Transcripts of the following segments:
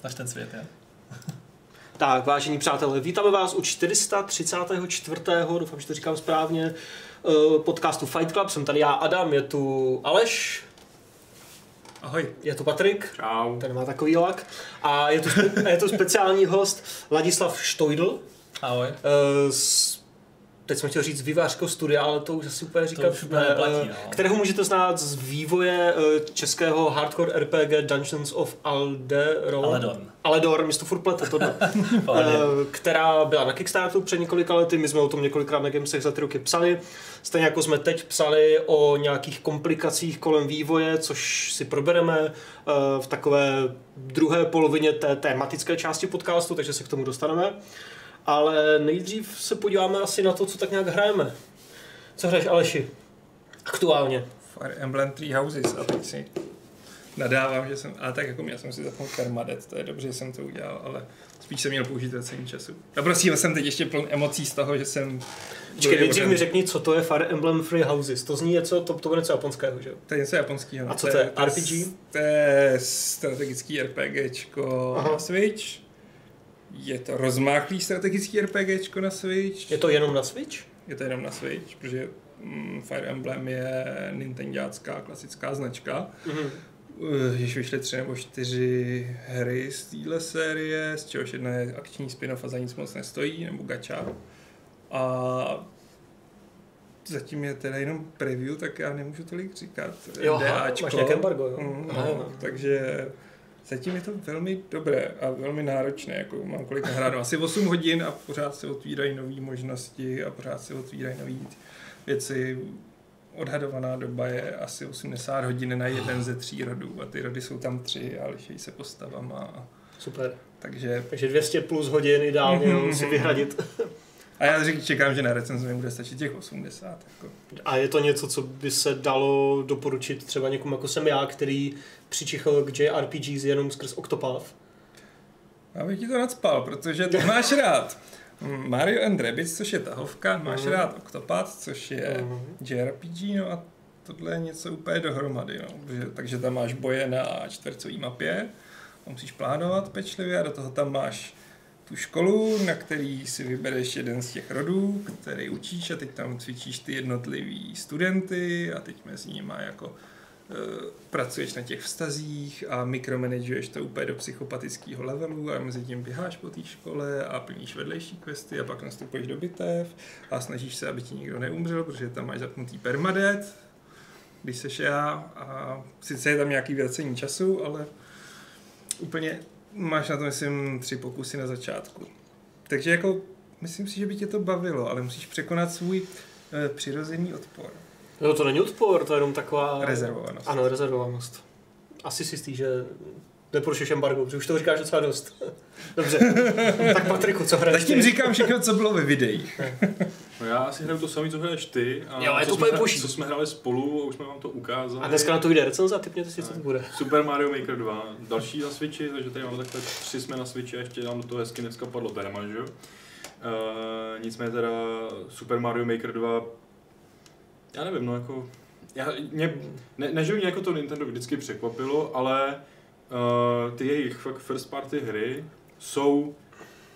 Snaž ten svět, je. Tak, vážení přátelé, vítáme vás u 434. doufám, že to říkám správně, eh, podcastu Fight Club. Jsem tady já, Adam, je tu Aleš, Ahoj. je tu Patrik, Čau. ten má takový lak, a je tu, spe- a je tu speciální host Ladislav Štojdl, Ahoj. eh, z, teď jsem chtěl říct z vývářského studia, ale to už asi úplně říkat už úplně neplatí, eh, no. kterého můžete znát z vývoje eh, českého hardcore RPG Dungeons of Alderaan. Aledorn. Aledor, mi to furt plete. Pohodě. Eh, která byla na Kickstarteru před několika lety, my jsme o tom několikrát na Gamesech za ty roky psali. Stejně jako jsme teď psali o nějakých komplikacích kolem vývoje, což si probereme v takové druhé polovině té tématické části podcastu, takže se k tomu dostaneme. Ale nejdřív se podíváme asi na to, co tak nějak hrajeme. Co hraješ Aleši? Aktuálně. Fire Emblem Three Houses a teď si nadávám, že jsem, ale tak jako měl jsem si zapnout Permadet, to je dobře, že jsem to udělal, ale spíš jsem měl použít vracení času. A prostě jsem teď ještě pln emocí z toho, že jsem... Počkej, nejdřív mi řekni, co to je Fire Emblem Free Houses. To zní něco, to, to bude něco japonského, že jo? To je něco japonského. no. A co to je? RPG? To je strategický RPGčko Aha. na Switch. Je to rozmáchlý strategický RPGčko na Switch. Je to jenom na Switch? Je to jenom na Switch, protože mm, Fire Emblem je nintendácká klasická značka. Mhm. Uh, Již vyšly tři nebo čtyři hry z téhle série, z čehož jedna je akční spin-off a za nic moc nestojí, nebo gacha. A zatím je teda jenom preview, tak já nemůžu tolik říkat. Jo, aha, máš nějaké embargo, jo? Mm, no, no. takže zatím je to velmi dobré a velmi náročné. Jako mám kolik nahráno, asi 8 hodin a pořád se otvírají nové možnosti a pořád se otvírají nové věci. Odhadovaná doba je asi 80 hodin na jeden ze tří rodů a ty rody jsou tam tři a liší se postavama. A, Super. takže Takže 200 plus hodin ideálně Mhm, si vyhradit. A já řík, čekám, že na recenzi mi bude stačit těch 80. Jako. A je to něco, co by se dalo doporučit třeba někomu jako jsem já, který přičichl k JRPGs jenom skrz Octopath. Abych ti to nadspal, protože to máš rád. Mm, Mario and Rabbids, což je tahovka, máš Mhm. rád Octopath, což je Mhm. JRPG, no a tohle je něco úplně dohromady, no. Takže, takže tam máš boje na čtvercové mapě, tam musíš plánovat pečlivě a do toho tam máš tu školu, na který si vybereš jeden z těch rodů, který učíš a teď tam cvičíš ty jednotlivý studenty a teď mezi nimi jako eh, pracuješ na těch vztazích a mikromanaguješ to úplně do psychopatického levelu a mezi tím běháš po té škole a plníš vedlejší questy a pak nastupuješ do bitev a snažíš se, aby ti nikdo neumřel, protože tam máš zapnutý permadet, když seš já a sice je tam nějaký vracení času, ale úplně máš na to, myslím, tři pokusy na začátku. Takže jako, myslím si, že by tě to bavilo, ale musíš překonat svůj e, přirozený odpor. No to není odpor, to je jenom taková... Rezervovanost. Ano, rezervovanost. Asi si jistý, že neporušuješ embargo, protože už to říkáš docela dost. Dobře. tak Patriku, co hraješ Zatím říkám všechno, co bylo ve videích. No já asi hraju to samé, co hraješ ty. A Jo, je to úplně jsme, boží. co jsme hráli spolu a už jsme vám to ukázali. A dneska na to jde recenze a typněte si, co to bude. Super Mario Maker 2, další na Switchi, takže tady máme takhle tři jsme na Switchi a ještě nám do toho hezky dneska padlo Perma, že jo? Uh, nicméně teda Super Mario Maker 2, já nevím, no jako, já, mě, ne, ne, že mě jako to Nintendo vždycky překvapilo, ale uh, ty jejich first party hry jsou,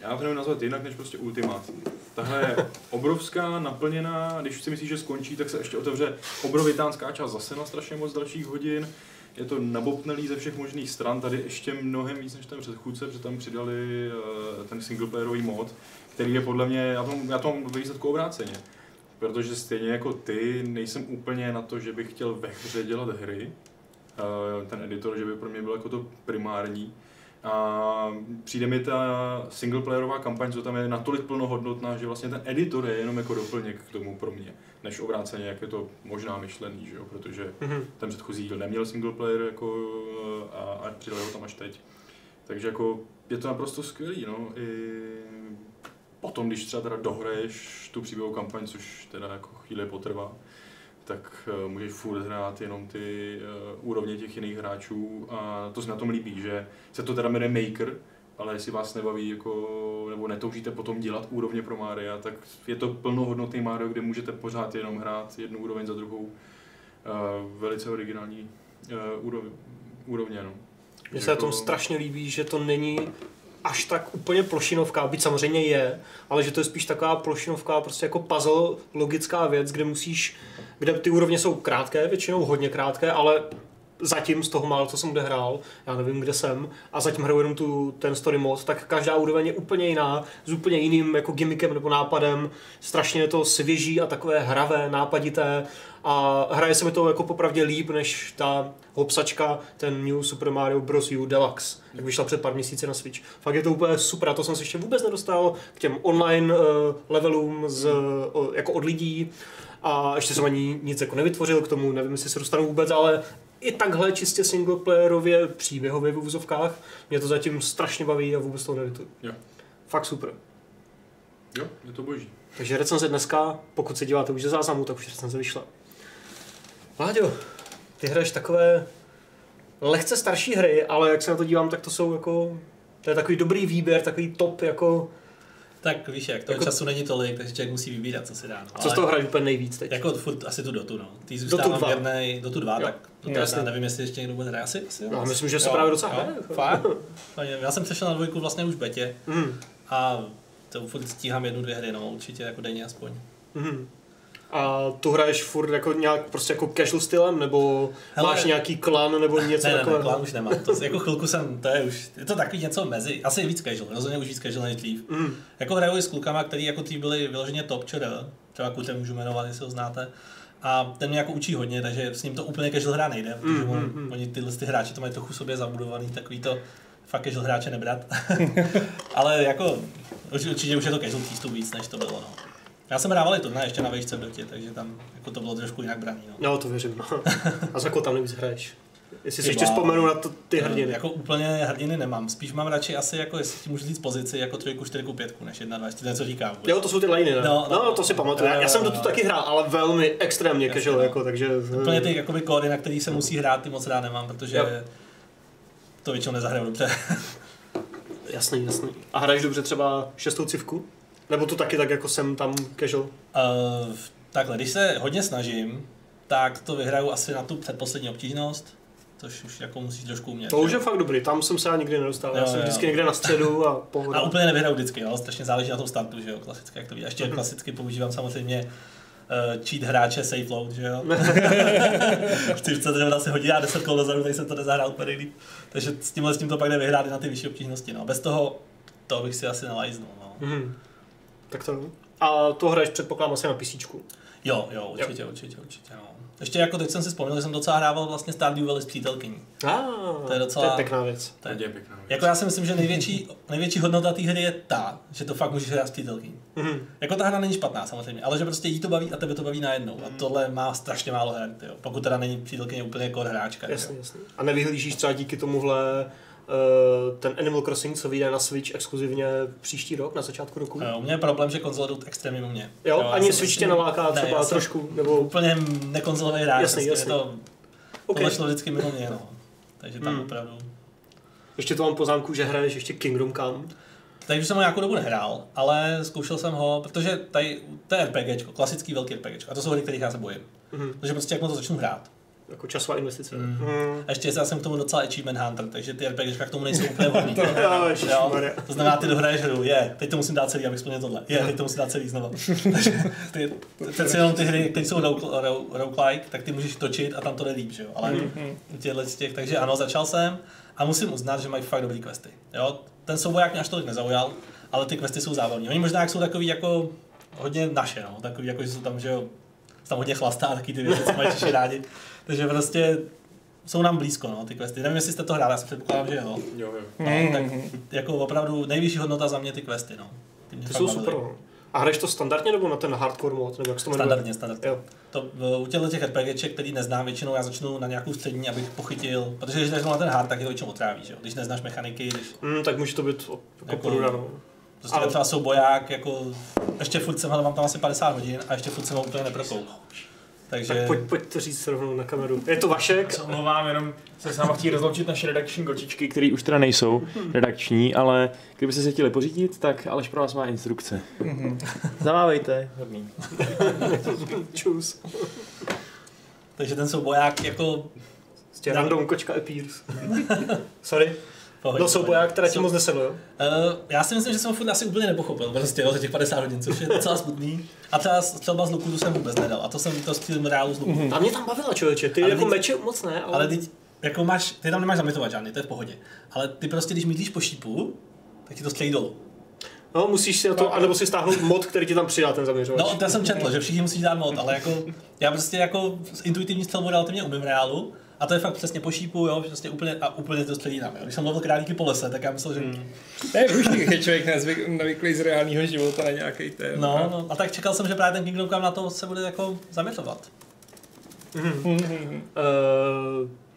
já to nevím nazvat jinak, než prostě ultimátní. Tahle je obrovská, naplněná, když si myslíš, že skončí, tak se ještě otevře obrovitánská část zase na strašně moc dalších hodin. Je to nabopnelý ze všech možných stran, tady ještě mnohem víc než ten předchůdce, protože tam přidali uh, ten singleplayerový mod, který je podle mě, já to, já to mám výsledku obráceně. Protože stejně jako ty, nejsem úplně na to, že bych chtěl ve hře dělat hry. Uh, ten editor, že by pro mě byl jako to primární. A přijde mi ta singleplayerová kampaň, co tam je natolik plnohodnotná, že vlastně ten editor je jenom jako doplněk k tomu pro mě, než obráceně, jak je to možná myšlený, že jo? protože Mhm. ten předchozí díl neměl single player jako, a, a přidali ho tam až teď. Takže jako je to naprosto skvělý, no. I potom, když třeba teda dohraješ tu příběhovou kampaň, což teda jako chvíli potrvá, tak uh, můžeš furt hrát jenom ty uh, úrovně těch jiných hráčů a to se na tom líbí, že se to teda jmenuje Maker, ale jestli vás nebaví jako, nebo netoužíte potom dělat úrovně pro Mária, tak je to plnohodnotný Mario, kde můžete pořád jenom hrát jednu úroveň za druhou. Uh, velice originální uh, úrov, úrovně, no. Mně se na tom strašně líbí, že to není až tak úplně plošinovka, byť samozřejmě je, ale že to je spíš taková plošinovka, prostě jako puzzle, logická věc, kde musíš, kde ty úrovně jsou krátké, většinou hodně krátké, ale zatím z toho málo, co jsem kde hrál, já nevím, kde jsem, a zatím hraju jenom tu, ten story mod, tak každá úroveň je úplně jiná, s úplně jiným jako gimmickem nebo nápadem, strašně je to svěží a takové hravé, nápadité a hraje se mi to jako popravdě líp, než ta hopsačka, ten New Super Mario Bros. U Deluxe, jak vyšla před pár měsíci na Switch. Fakt je to úplně super, a to jsem se ještě vůbec nedostal k těm online uh, levelům z, uh, jako od lidí, a ještě jsem ani nic jako nevytvořil k tomu, nevím, jestli se dostanu vůbec, ale i takhle čistě singleplayerově, příběhově v úvozovkách, mě to zatím strašně baví a vůbec to nevitu. Jo. Fakt super. Jo, je to boží. Takže recenze dneska, pokud se díváte už ze záznamu, tak už recenze vyšla. Láďo, ty hraješ takové lehce starší hry, ale jak se na to dívám, tak to jsou jako, to je takový dobrý výběr, takový top jako, Tak víš jak, toho Jako- času není tolik, takže člověk musí vybírat, co si dá. No. co z toho hraješ úplně nejvíc teď. Jako furt asi tu Dotu, no. Ty Dotu zůstávám dva. věrnej, Dotu 2, Jo, tak to jasně. já nevím, jestli ještě někdo bude hrát. Asi, asi. No, myslím, že se Jo, právě docela hraje. Fakt? Já jsem přešel na dvojku vlastně už v betě Mm. a to furt stíhám jednu, dvě hry, no, určitě jako denně aspoň. Mhm. A tu hraješ furt jako nějak prostě jako casual stylem, nebo Hele- máš nějaký klan, nebo něco Ne, ne, ne, takového? klán už nemám. To, jako chvilku jsem, to je už, je to takový něco mezi, asi víc casual, rozhodně už víc casual než dřív. Mm. Jako hraju s klukama, který jako dřív byli vyloženě top ČR, třeba Kutem můžu jmenovat, jestli ho znáte. A ten mě jako učí hodně, takže s ním to úplně casual hra nejde, protože Mm, on, mm, mm. oni tyhle ty hráči to mají trochu sobě zabudovaný, takový to fakt casual hráče nebrat. Ale jako urč- určitě už je to casual přístup víc, než to bylo. No. Já jsem hrával i turné ještě na vejšce v dotě, takže tam jako to bylo trošku jinak braný. No. No, to věřím. No. A za tam nejvíc hraješ? Jestli si ještě vzpomenu na to, ty hrdiny. Jako úplně hrdiny nemám. Spíš mám radši asi, jako jestli ti můžu říct pozici, jako trojku, čtyřku, pětku, než jedna, dva, čtyři, něco říkám. Jo, to jsou ty liny, ne? No, No, no. to si pamatuju. Já, já jsem do tu taky hrál, ale velmi extrémně Jasně, casual, no. jako, takže... Úplně ty jakoby kódy, na který se musí hrát, ty moc rád nemám, protože Jo. to většinou nezahraju dobře. Jasný, jasný. A hraješ dobře třeba šestou civku? Nebo tu taky tak jako jsem tam casual? Uh, takhle, když se hodně snažím, tak to vyhraju asi na tu předposlední obtížnost, což už jako musíš trošku umět. To už je fakt dobrý, tam jsem se já nikdy nedostal. Já Jo, jsem jo. vždycky někde na středu a pohoda. A úplně nevyhraju vždycky, jo? strašně záleží na tom startu, že jo, klasicky, jak to ví. A Mhm. ještě klasicky používám samozřejmě uh, cheat hráče safe load, že jo. Chci se to se hodí já 10 kol dozadu, tak jsem to nezahrál úplně líp. Takže s tímhle s tím to pak jde vyhrát i na ty vyšší obtížnosti, no. Bez toho, to bych si asi nelajznul, no. Mhm. Tak to A to hraješ předpokládám asi na PC. Jo, jo, určitě, určitě, určitě, no. Ještě jako teď jsem si vzpomněl, že jsem docela hrával vlastně Stardew Valley s přítelkyní. Ah, To je docela- to je pěkná věc. To je, Hodně pěkná věc. jako já si myslím, že největší, největší hodnota té hry je ta, že to fakt můžeš hrát s přítelkyní. Mhm. Jako ta hra není špatná samozřejmě, ale že prostě jí to baví a tebe to baví najednou. A tohle má strašně málo her, tyjo. pokud teda není přítelkyně úplně core hráčka. Jasně, jasně. A nevyhlížíš třeba díky tomuhle uh, ten Animal Crossing, co vyjde na Switch exkluzivně příští rok, na začátku roku? Eh, U mě je problém, že konzole jdou extrémně mimo mě. Jo, já ani Switch tě naláká Ne, třeba trošku, nebo... Úplně nekonzolový hráč, Jasný, prostě jasný. je to, OK. tohle šlo vždycky mimo mě, no. Takže tam Hmm. opravdu. Ještě to mám poznámku, že hraješ ještě Kingdom Come. Takže už jsem ho nějakou dobu nehrál, ale zkoušel jsem ho, protože tady to je RPGčko, klasický velký RPGčko. A to jsou hry, kterých já se bojím. Mhm. Takže prostě jak to začnu hrát. Jako časová investice. Mhm. Mhm. A ještě já jsem k tomu docela achievement hunter, takže ty RPGčka k tomu nejsou úplně vhodný. Jo, Jo, to znamená, ty dohraješ hru, je, teď to musím dát celý, abych splnil tohle, je, teď to musím dát celý znova. Takže ty, ty, jenom ty hry, které jsou rogue- rogue- roguelike, tak ty můžeš točit a tam to jde líp, že jo, ale u těchto z těch, takže ano, začal jsem a musím uznat, že mají fakt dobrý questy, jo, ten souboják mě až tolik nezaujal, ale ty questy jsou zábavní, oni možná jak jsou takový jako hodně naše, no, takový jako, že jsou tam, že jo, tam hodně chlastá, taky ty věci, co mají rádi, takže prostě jsou nám blízko, no, ty questy. Nevím, jestli jste to hráli, já si předpokládám, že jo. Jo, jo. No, tak Mhm. jako opravdu nejvyšší hodnota za mě ty questy, no. Ty, mě Ty jsou super. no. A hraješ to standardně nebo na ten hardcore mod, nebo jak se to jmenuje? Standardně, standardně. Jo. To, u těchto těch RPGček, který neznám, většinou já začnu na nějakou střední, abych pochytil, protože když jdeš na ten hard, tak je to většinou otráví, že jo? Když neznáš mechaniky, když Mm, tak může to být jako, Jako- jako poruda, no. prostě Ale- třeba souboják, jako ještě furt jsem, ale mám tam asi 50 hodin a ještě furt jsem ho úplně neprokouk. Takže Tak pojď, pojď to říct rovnou na kameru. Je to Vašek? Se omlouvám, jenom se s náma chtějí rozloučit naše redakční kočičky, které už teda nejsou redakční, ale kdybyste se chtěli pořídit, tak Aleš pro vás má instrukce. Zamávejte. Hodný. Čus. Takže ten souboják jako random kočka appears. Sorry. Pohodě, No souboják teda ti moc nesedl, jo? Uh, já si myslím, že jsem ho furt asi úplně nepochopil, prostě jo, za těch 50 hodin, což je docela smutný. A třeba střelba z luku tu jsem vůbec nedal, a to jsem to s tím reálu z luku. A mě tam bavila člověče, ty Ale jako teď- meče moc ne, ale... Ale teď, jako máš, ty tam nemáš zamitovat žádný, to je v pohodě. Ale ty prostě, když míříš po šípu, tak ti to střelí dolů. No, musíš si na to, anebo si stáhnout mod, který ti tam přidá ten zaměřovač. No, to já jsem četl, že všichni musí dát mod, ale jako, já prostě jako intuitivní střelbu relativně umím v reálu, a to je fakt přesně po šípu, jo, prostě úplně, a úplně to střelí nám. Když jsem lovil králíky po lese, tak já myslel, že... Hmm. To je když je člověk nezvyk, navyklý z reálného života na nějaký ten. No, no, a tak čekal jsem, že právě ten Kingdom Come na to se bude jako zaměřovat. Uh,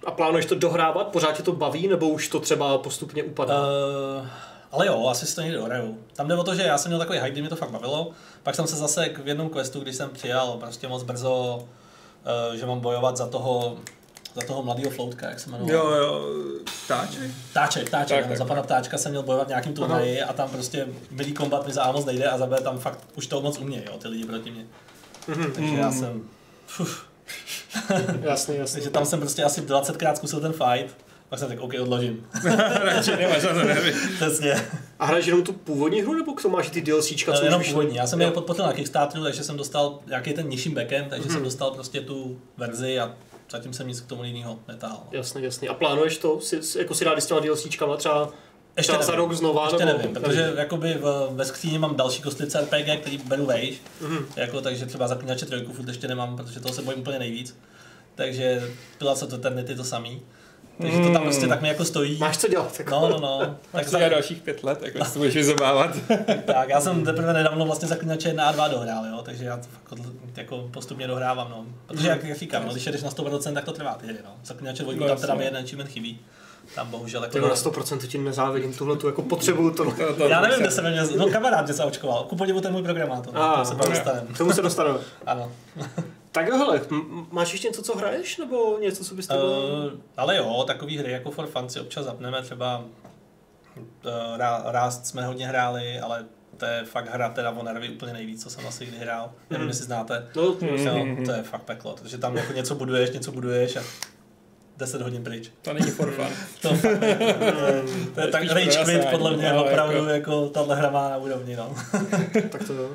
a plánuješ to dohrávat? Pořád tě to baví, nebo už to třeba postupně upadá? Uh, ale jo, asi si to někdy dohraju. Tam jde o to, že já jsem měl takový hype, kdy mě to fakt bavilo. Pak jsem se zase v jednom questu, když jsem přijal prostě moc brzo, uh, že mám bojovat za toho, za toho mladého floutka, jak se jmenoval. Jo, jo, táček. Ptáček, ptáček, Tak, tak, za pana ptáčka jsem měl bojovat v nějakým turnaji a tam prostě milý kombat mi za A moc nejde a za B tam fakt už to moc umě, jo, ty lidi proti mě. Takže já jsem, uf, jasný, jasný. takže tam jsem prostě asi 20krát zkusil ten fight, pak jsem tak OK, odložím. Radši nemáš na to. Přesně. A hraješ jenom tu původní hru, nebo k tomu máš ty DLCčka, co Eh, jenom původní. Já jsem je podpořil na Kickstarteru, takže jsem dostal nějaký ten nižší backend, takže Mhm. jsem dostal prostě tu verzi a zatím jsem nic k tomu jiného netáhl. Jasný, jasný. A plánuješ to? Si, si- jako si dát s těma DLCčkama třeba, Ještě třeba za nevím. rok znova? Ještě nebo... nevím, protože jakoby v, ve skříni mám další kostlice RPG, který beru vejš, Mhm. jako, takže třeba zaklínače trojku furt ještě nemám, protože toho se bojím úplně nejvíc. Takže byla co to Eternity to samý. Takže to tam prostě tak mi jako stojí. Máš co dělat? Jako. No, no, no. Tak za, za dalších pět let, jako si to budeš vyzobávat. tak, já jsem teprve nedávno vlastně zaklínače 1 a 2 dohrál, jo, takže já to fakt jako postupně dohrávám, no. Protože jak, jak říkám, no, když jedeš na 100%, tak to trvá týden, no. Zaklínače dvojku, No, tam teda mi jeden achievement chybí. Tam bohužel jako... Tyhle na 100% ti nezávidím, tuhle tu jako potřebuju to. To, to, Já nevím, to kde se mě, no kamarád mě zaočkoval, ku podivu ten můj programátor, A, to se dostaneme. K tomu se dostaneme. Ano. Tak jo, hele, máš ještě něco, co hraješ, nebo něco, co bys to Uh, ale jo, takový hry jako for fun si občas zapneme, třeba uh, Rust jsme hodně hráli, ale to je fakt hra teda o nervy úplně nejvíc, co jsem asi kdy hrál. Nevím, Mhm. jestli znáte. No, Jo, to je fakt peklo, protože tam jako něco buduješ, něco buduješ a 10 hodin pryč. to není for fun. To, to je tak rage quit, podle mě, opravdu jako- jako tahle hra má na úrovni, no. tak to jo.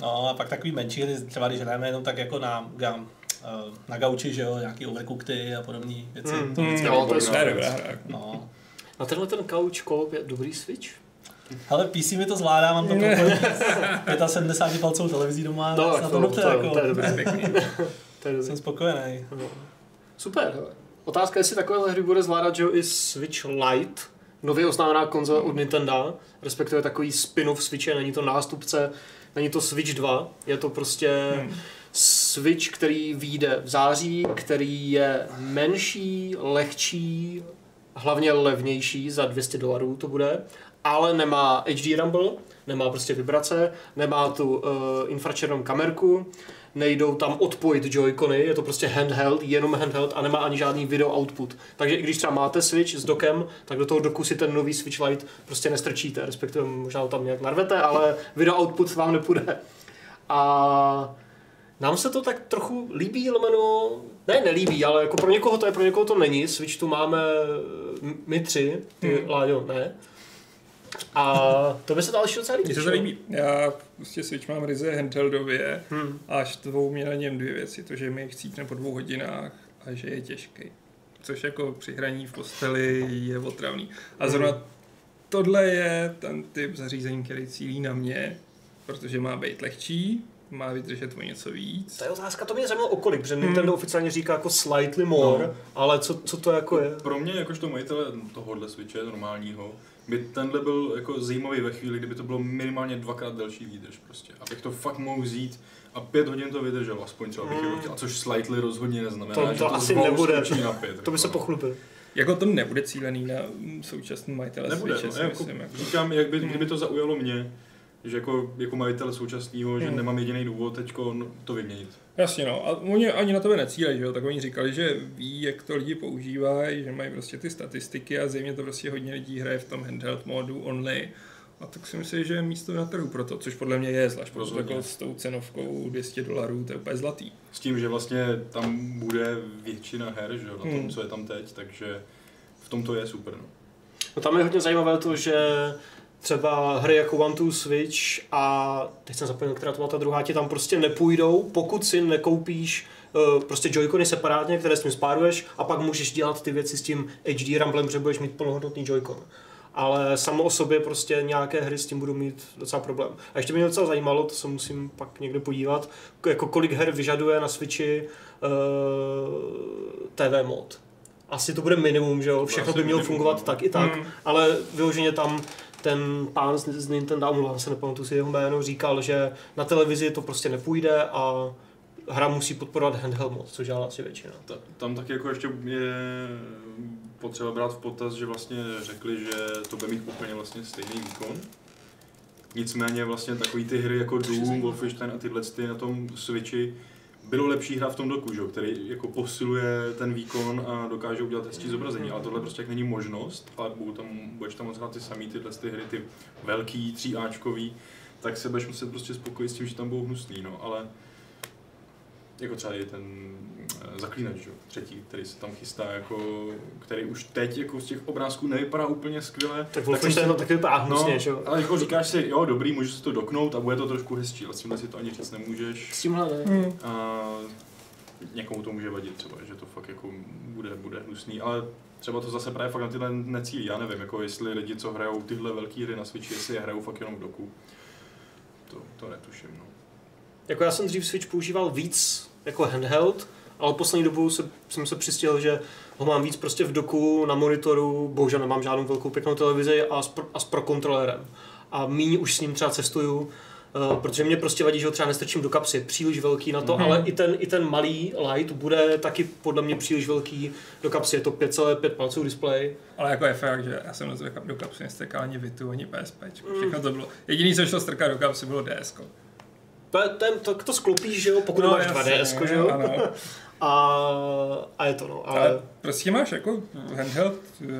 No a pak takový menší hry, třeba když hrajeme jenom tak jako na, na, eh, na gauči, že jo, nějaký overcookty a podobné věci. Mm. To vždycky Jo, baví. to je To je dobrá hra. No. A tenhle ten couch co je dobrý switch? Ale PC mi to zvládá, mám to komplet 75 palcovou televizí doma, No, no, na tak to, to, dobře, to, jako, to je dobrý. Pěkný. To je dobrý. jsem spokojený. Super. hele. Otázka je, jestli takovéhle hry bude zvládat, že jo, i Switch Lite, nově oznámená konzole od Nintendo, respektive takový spin-off Switche, není to nástupce, není to Switch 2, je to prostě Hmm. Switch, který vyjde v září, který je menší, lehčí, hlavně levnější, za 200 dolarů to bude, ale nemá HD Rumble, nemá prostě vibrace, nemá tu uh, infračernou kamerku, nejdou tam odpojit joycony, je to prostě handheld, jenom handheld a nemá ani žádný video output. Takže i když třeba máte Switch s dokem, tak do toho doku si ten nový Switch Lite prostě nestrčíte, respektive možná ho tam nějak narvete, ale video output vám nepůjde. A nám se to tak trochu líbí, lomeno, ne nelíbí, ale jako pro někoho to je, pro někoho to není. Switch tu máme my tři, ty Hmm. Láďo, ne. A to by se další docela líbí. Mně se to líbí. Já prostě Switch mám ryze handheldově Hmm. a štvou mě na něm dvě věci. To, že mi je chcípne po dvou hodinách a že je těžký. Což jako při hraní v posteli je otravný. A zrovna tohle je ten typ zařízení, který cílí na mě, protože má být lehčí, má vydržet o něco víc. To je otázka, to mě zajímalo o kolik, protože Hmm. Nintendo oficiálně říká jako slightly more, No. ale co, co to jako je? Pro mě, jakožto majitele tohohle switche normálního, by tenhle byl jako zajímavý ve chvíli, kdyby to bylo minimálně dvakrát delší výdrž prostě. Abych to fakt mohl vzít a pět hodin to vydržel, aspoň třeba bych Mm. chtěl, což slightly rozhodně neznamená, To- to že to asi nebude. na pět. To by se pochlubil. Jako to nebude cílený na současný majitele Nebude, Switche, no, si jako, myslím. Jako. říkám, jak by, Hmm. kdyby to zaujalo mě, že jako, jako majitel současného, že Hmm. nemám jediný důvod teďko no, to vyměnit. Jasně no, a oni ani na tebe necílejí, že jo, tak oni říkali, že ví, jak to lidi používají, že mají prostě ty statistiky a zřejmě to prostě hodně lidí hraje v tom handheld modu only a tak si myslím, že je místo na trhu pro to, což podle mě je zvlášť, protože Rozhodně. jako s tou cenovkou 200 dolarů, to je úplně zlatý. S tím, že vlastně tam bude většina her, že jo, na tom, Hmm. co je tam teď, takže v tom to je super, no. No tam je hodně zajímavé to, že třeba hry jako One to Switch a teď jsem zapomněl, která to byla ta druhá, ti tam prostě nepůjdou, pokud si nekoupíš uh, prostě Joy-Cony separátně, které s tím spáruješ a pak můžeš dělat ty věci s tím HD Ramblem, že budeš mít plnohodnotný Joy-Con. Ale samo o sobě prostě nějaké hry s tím budou mít docela problém. A ještě mě docela zajímalo, to se musím pak někde podívat, jako kolik her vyžaduje na Switchi uh, TV mod. Asi to bude minimum, že jo? Všechno by mělo fungovat no. tak i tak, Hmm. ale vyloženě tam ten pán z, z Nintendo, omlouvám se, nepamatuji si jeho jméno, říkal, že na televizi to prostě nepůjde a hra musí podporovat handheld mod, což dělá asi většina. Ta, tam taky jako ještě je potřeba brát v potaz, že vlastně řekli, že to bude mít úplně vlastně stejný výkon. Nicméně vlastně takový ty hry jako Doom, Wolfenstein a tyhle ty na tom Switchi bylo lepší hra v tom doku, že? který jako posiluje ten výkon a dokáže udělat hezčí zobrazení, ale tohle prostě jak není možnost, ale budou tam, budeš tam moc hrát ty samý tyhle ty hry, ty velký, 3Ačkový, tak se budeš muset prostě spokojit s tím, že tam budou hnusný, no, ale jako třeba je ten eh, zaklínač, že? jo, třetí, který se tam chystá, jako, který už teď jako z těch obrázků nevypadá úplně skvěle. Tak Wolfenstein to taky vypadá No, hnusně, že jo? ale jako říkáš si, jo, dobrý, můžu si to doknout a bude to trošku hezčí, ale s tímhle si to ani říct nemůžeš. S tímhle ne. Hmm. A někomu to může vadit třeba, že to fakt jako bude, bude hnusný, ale třeba to zase právě fakt na tyhle necílí, já nevím, jako jestli lidi, co hrajou tyhle velké hry na Switchi, jestli je hrajou fakt jenom v doku. To, to netuším, no. Jako já jsem dřív Switch používal víc jako handheld, ale poslední dobou se, jsem se přistěl, že ho mám víc prostě v doku, na monitoru, bohužel nemám žádnou velkou pěknou televizi a s, pro, a s pro kontrolérem. A míň už s ním třeba cestuju, uh, protože mě prostě vadí, že ho třeba nestrčím do kapsy, příliš velký na to, Mhm. ale i ten, i ten malý light bude taky podle mě příliš velký do kapsy, je to 5,5 palců display. Ale jako je fakt, že já jsem do kap- do kapsy nestrkal ani Vitu, ani PSP. Všechno to bylo. Jediný, co šlo strkat do kapsy, bylo DSko. To, je- ten, to, to sklopíš, že jo, pokud no, máš 2DS, že jo, Ano. a, a je to no, ale... Ale prostě máš jako handheld,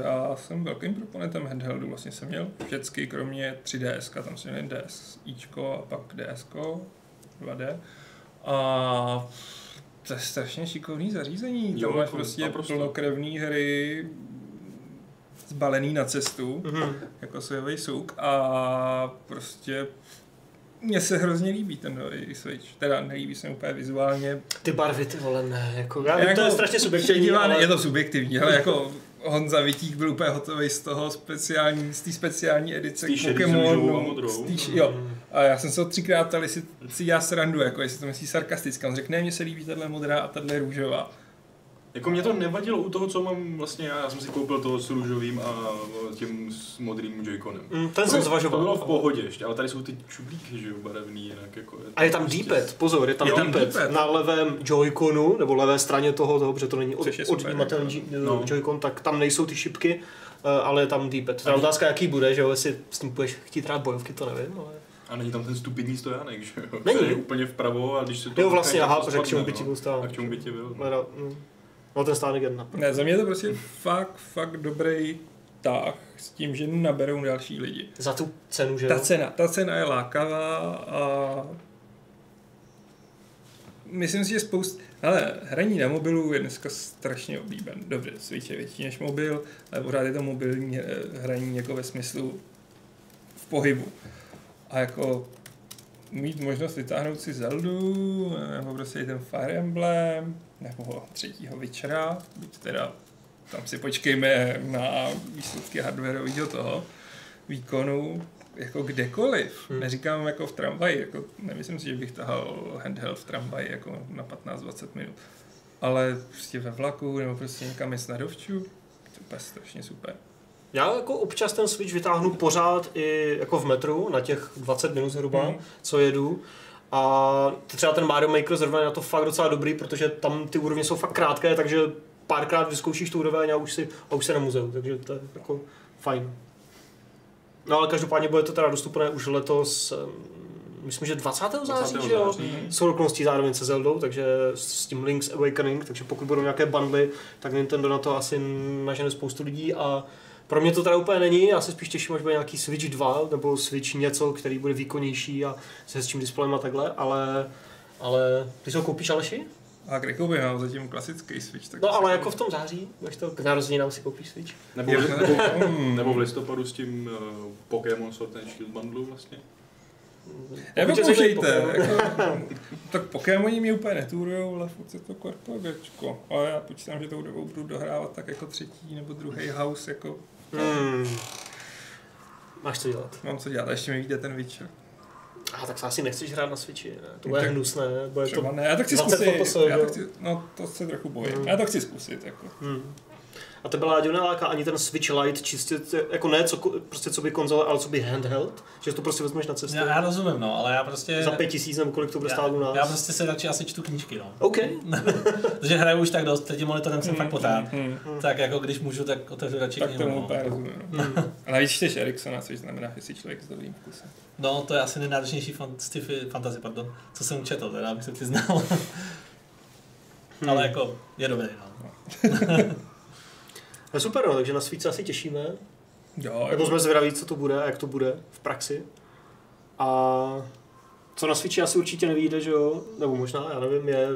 já jsem velkým proponentem handheldu, vlastně jsem měl všechny, kromě 3DS, tam jsem měl DS Ičko a pak DS 2D. A to je strašně šikovný zařízení, Jo, máš jako prostě naprosto. plnokrevný hry zbalený na cestu, Mhm. jako sojový souk a prostě mně se hrozně líbí ten nový Switch. Teda nelíbí se mi úplně vizuálně, Ty barvy, ty vole, ne, jako, já jako to je strašně subjektivní, předívá- ale... Je to subjektivní, ale jako Honza Vitík byl úplně hotový z toho speciální, z té speciální edice Z té šedý s růžovou a Pokémonu. modrou. z té š- Jo. A já jsem se ho třikrát ptal, jestli si já srandu, jako jestli to myslí sarkasticky. On řekne, ne, mně se líbí tahle modrá a tahle růžová. Jako mě to nevadilo u toho, co mám vlastně já, já jsem si koupil to s růžovým a tím s modrým Joy-Conem. Mm, ten To jsem zvažoval. To bylo v pohodě ještě, ale tady jsou ty čublíky, že jo, barevný, jinak jako... A je tam prostě- D-pad, pozor, je tam Je tam D-pad. D-pad. Na levém Joy-Conu, nebo levé straně toho, toho protože to není od, je odnímatelný jako. no. Joy-Con, tak tam nejsou ty šipky, eh, ale je tam D-pad. Ta otázka, jaký bude, že jo, jestli s tím budeš chtít hrát bojovky, to nevím, ale... A není tam ten stupidní stojánek, že jo? Není. Který je úplně vpravo a když se to... Jo, vlastně, aha, to protože k čemu by ti no. byl stál. A k čemu by ti byl? No, no, ten stánek je na. Ne, za mě je to prostě fakt, fakt dobrý tah s tím, že naberou další lidi. Za tu cenu, že Ta jo? cena, ta cena je lákavá a myslím si, že spoust... Ale hraní na mobilu je dneska strašně oblíben. Dobře, Switch je větší než mobil, ale pořád je to mobilní eh, hraní jako ve smyslu v pohybu. A jako mít možnost vytáhnout si Zeldu, nebo prostě i ten Fire Emblem, nebo třetího Witchera, byť teda tam si počkejme na výsledky hardwareového toho výkonu, jako kdekoliv. Hmm. Neříkám jako v tramvaji, jako nemyslím si, že bych tahal handheld v tramvaji jako na 15-20 minut. Ale prostě ve vlaku nebo prostě někam jet na dovču, to je strašně super. Já jako občas ten Switch vytáhnu pořád i jako v metru, na těch 20 minut zhruba, Hmm. co jedu. A třeba ten Mario Maker zrovna je na to fakt docela dobrý, protože tam ty úrovně jsou fakt krátké, takže párkrát vyzkoušíš tu úroveň a už si, a už se na muzeu, takže to je jako fajn. No ale každopádně bude to teda dostupné už letos, myslím, že 20. září, 20. že jo? S okolností zároveň se Zeldou, takže s tím Link's Awakening, takže pokud budou nějaké bundly, tak Nintendo na to asi nažene spoustu lidí a Pro mě to teda úplně není, já se spíš těším, až bude nějaký Switch 2 nebo Switch něco, který bude výkonnější a s hezčím displejem a takhle, ale, ale ty si ho koupíš Aleši? A kde koupím? Mám zatím klasický Switch. Tak No ale jako v tom září, až to k narozeninám si koupíš Switch. Nebo, Jo, nebo, mm. nebo v listopadu s tím uh, Pokémon Sword and Shield bundlu vlastně. Zajímají Nepokoušejte, Pokémon. jako, tak Pokémoni mě úplně neturujou, ale furt je to korpogečko. Ale já počítám, že tou dobou budu dohrávat tak jako třetí nebo druhý house, jako Hmm. Máš co dělat. mám co dělat, ještě mi vyjde ten Witcher. A tak se asi nechceš hrát na Switchi, ne? To bude Tak hnusné, bude to... Ne, já to chci 20 zkusit, já to chci, no to se trochu bojím, Mm. já to chci zkusit, jako. Hmm. A tebe Láďo neláká ani ten Switch Lite čistě, jako ne co, prostě co by konzole, ale co by handheld, že to prostě vezmeš na cestu. Já, já rozumím, no, ale já prostě... Za pět tisíc nebo kolik to bude stát u nás. já, prostě si radši asi čtu knížky, no. OK. Protože hraju už tak dost, teď monitorem jsem fakt potát. Hmm. Tak jako když můžu, tak otevřu radši Tak knihu, tomu no. úplně rozumím. No. A navíc čteš Ericssona, což znamená, že jsi člověk s dobrým vkusem. No, to je asi nejnáročnější fan, sci-fi fantasy, pardon, co jsem četl, teda, abych se přiznal. Hmm. Ale jako, je dobrý, no. No super, no, takže na Switch se asi těšíme. Jo, Nebo jsme zvědaví, co to bude a jak to bude v praxi. A co na Switchi asi určitě nevíde, že jo? Nebo možná, já nevím, je...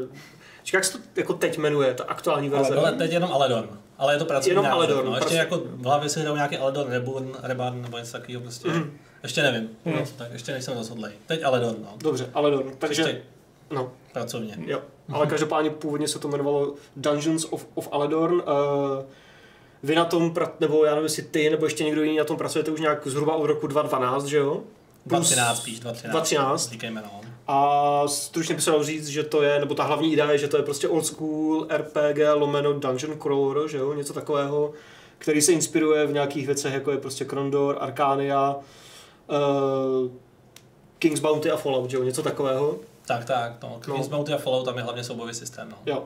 Čekaj, jak se to jako teď jmenuje, ta aktuální verze? Ale teď jenom Aledorn. Ale je to pracovní Jenom název, Aledorn, No. Ještě prostě- jako v hlavě si hrajou nějaký Aledorn, Reborn, Reborn nebo něco takového prostě. Mhm. Ještě nevím, Mhm. no, tak ještě nejsem rozhodlej. Teď Aledorn, no. Dobře, ale do, takže, Ještě no, pracovně. jo. Ale každopádně původně se to jmenovalo Dungeons of, of Aledorn. Uh, vy na tom, pra, nebo já nevím, jestli ty, nebo ještě někdo jiný na tom pracujete už nějak zhruba od roku 2012, že jo? 2013 spíš, 2013. 2013. Říkejme, no. A stručně bych se říct, že to je, nebo ta hlavní idea je, že to je prostě old school RPG lomeno dungeon crawler, že jo, něco takového, který se inspiruje v nějakých věcech, jako je prostě Krondor, Arcania, uh, King's Bounty a Fallout, že jo, něco takového. Tak, tak, no. King's Bounty a Fallout, tam je hlavně soubojový systém, no. Jo.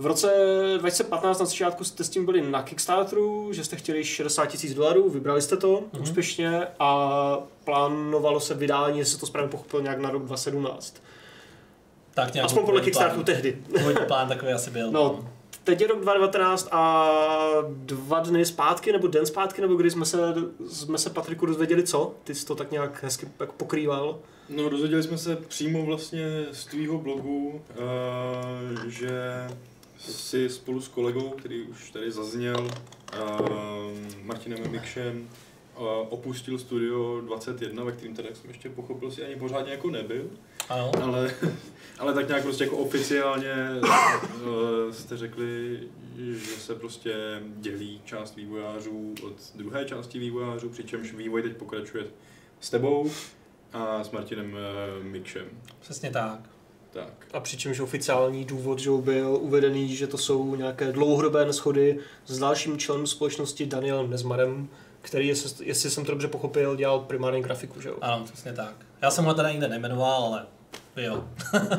V roce 2015 na začátku jste s tím byli na Kickstarteru, že jste chtěli 60 tisíc dolarů, vybrali jste to Mhm. úspěšně a plánovalo se vydání, jestli to správně pochopil, nějak na rok 2017. Tak nějak Aspoň podle Kickstarteru plán- tehdy. Původní plán takový asi byl. No, teď je rok 2019 a dva dny zpátky, nebo den zpátky, nebo kdy jsme se, jsme se Patriku dozvěděli co? Ty jsi to tak nějak hezky jako pokrýval. No, dozvěděli jsme se přímo vlastně z tvýho blogu, uh, že si spolu s kolegou, který už tady zazněl, uh, Martinem Mikšem, uh, opustil studio 21, ve kterým teda, jak jsem ještě pochopil, si ani pořádně jako nebyl, Ano. ale, ale tak nějak prostě jako oficiálně uh, jste řekli, že se prostě dělí část vývojářů od druhé části vývojářů, přičemž vývoj teď pokračuje s tebou a s Martinem uh, Mikšem. Přesně tak. Tak. A přičemž oficiální důvod, že byl uvedený, že to jsou nějaké dlouhodobé neschody s dalším členem společnosti Danielem Nezmarem, který, jestli, jestli jsem to dobře pochopil, dělal primárně grafiku, že jo? Ano, přesně tak. Já jsem ho teda nikde nejmenoval, ale jo.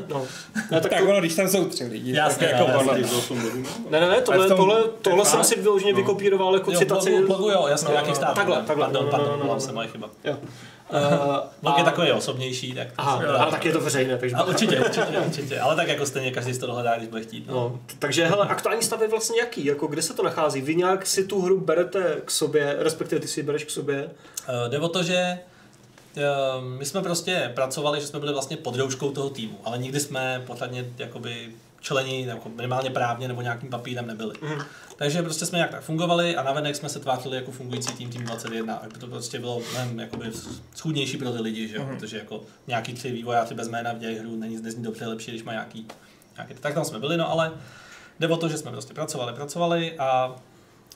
No. Ne, tak Tak to, ono, když tam jsou tři lidi, Jasně, tak jako no, ono, no? ne, ne, ne, tohle, tom- tohle, tohle jsem si vyloženě no. vykopíroval jako Jo, citaci. blogu, blogu jo, jasně, No, no, jaký stát. takhle, takhle, Pardon, no, no, pardon, no, no, no, no. se moje chyba. Jo. Uh, Blog je takový osobnější, tak... Aha, ale tak je to veřejné, takže... A určitě, určitě, určitě. Ale tak jako stejně každý si to dohledá, když bude chtít. No. No, takže hele, aktuální stav je vlastně jaký? Jako, kde se to nachází? Vy nějak si tu hru berete k sobě, respektive ty si ji bereš k sobě? Uh, jde o to, že uh, my jsme prostě pracovali, že jsme byli vlastně pod toho týmu, ale nikdy jsme pořádně jakoby členi, jako minimálně právně nebo nějakým papírem nebyli. Mhm. Takže prostě jsme nějak tak fungovali a navenek jsme se tvářili jako fungující tým Tým 21, aby to prostě bylo mnohem jakoby schůdnější pro ty lidi, že jo? Mhm. protože jako nějaký tři vývojáři bez jména dělají hru, není, nezní dobře lepší, když má nějaký, nějaký. Tak tam jsme byli, no ale jde o to, že jsme prostě pracovali, pracovali a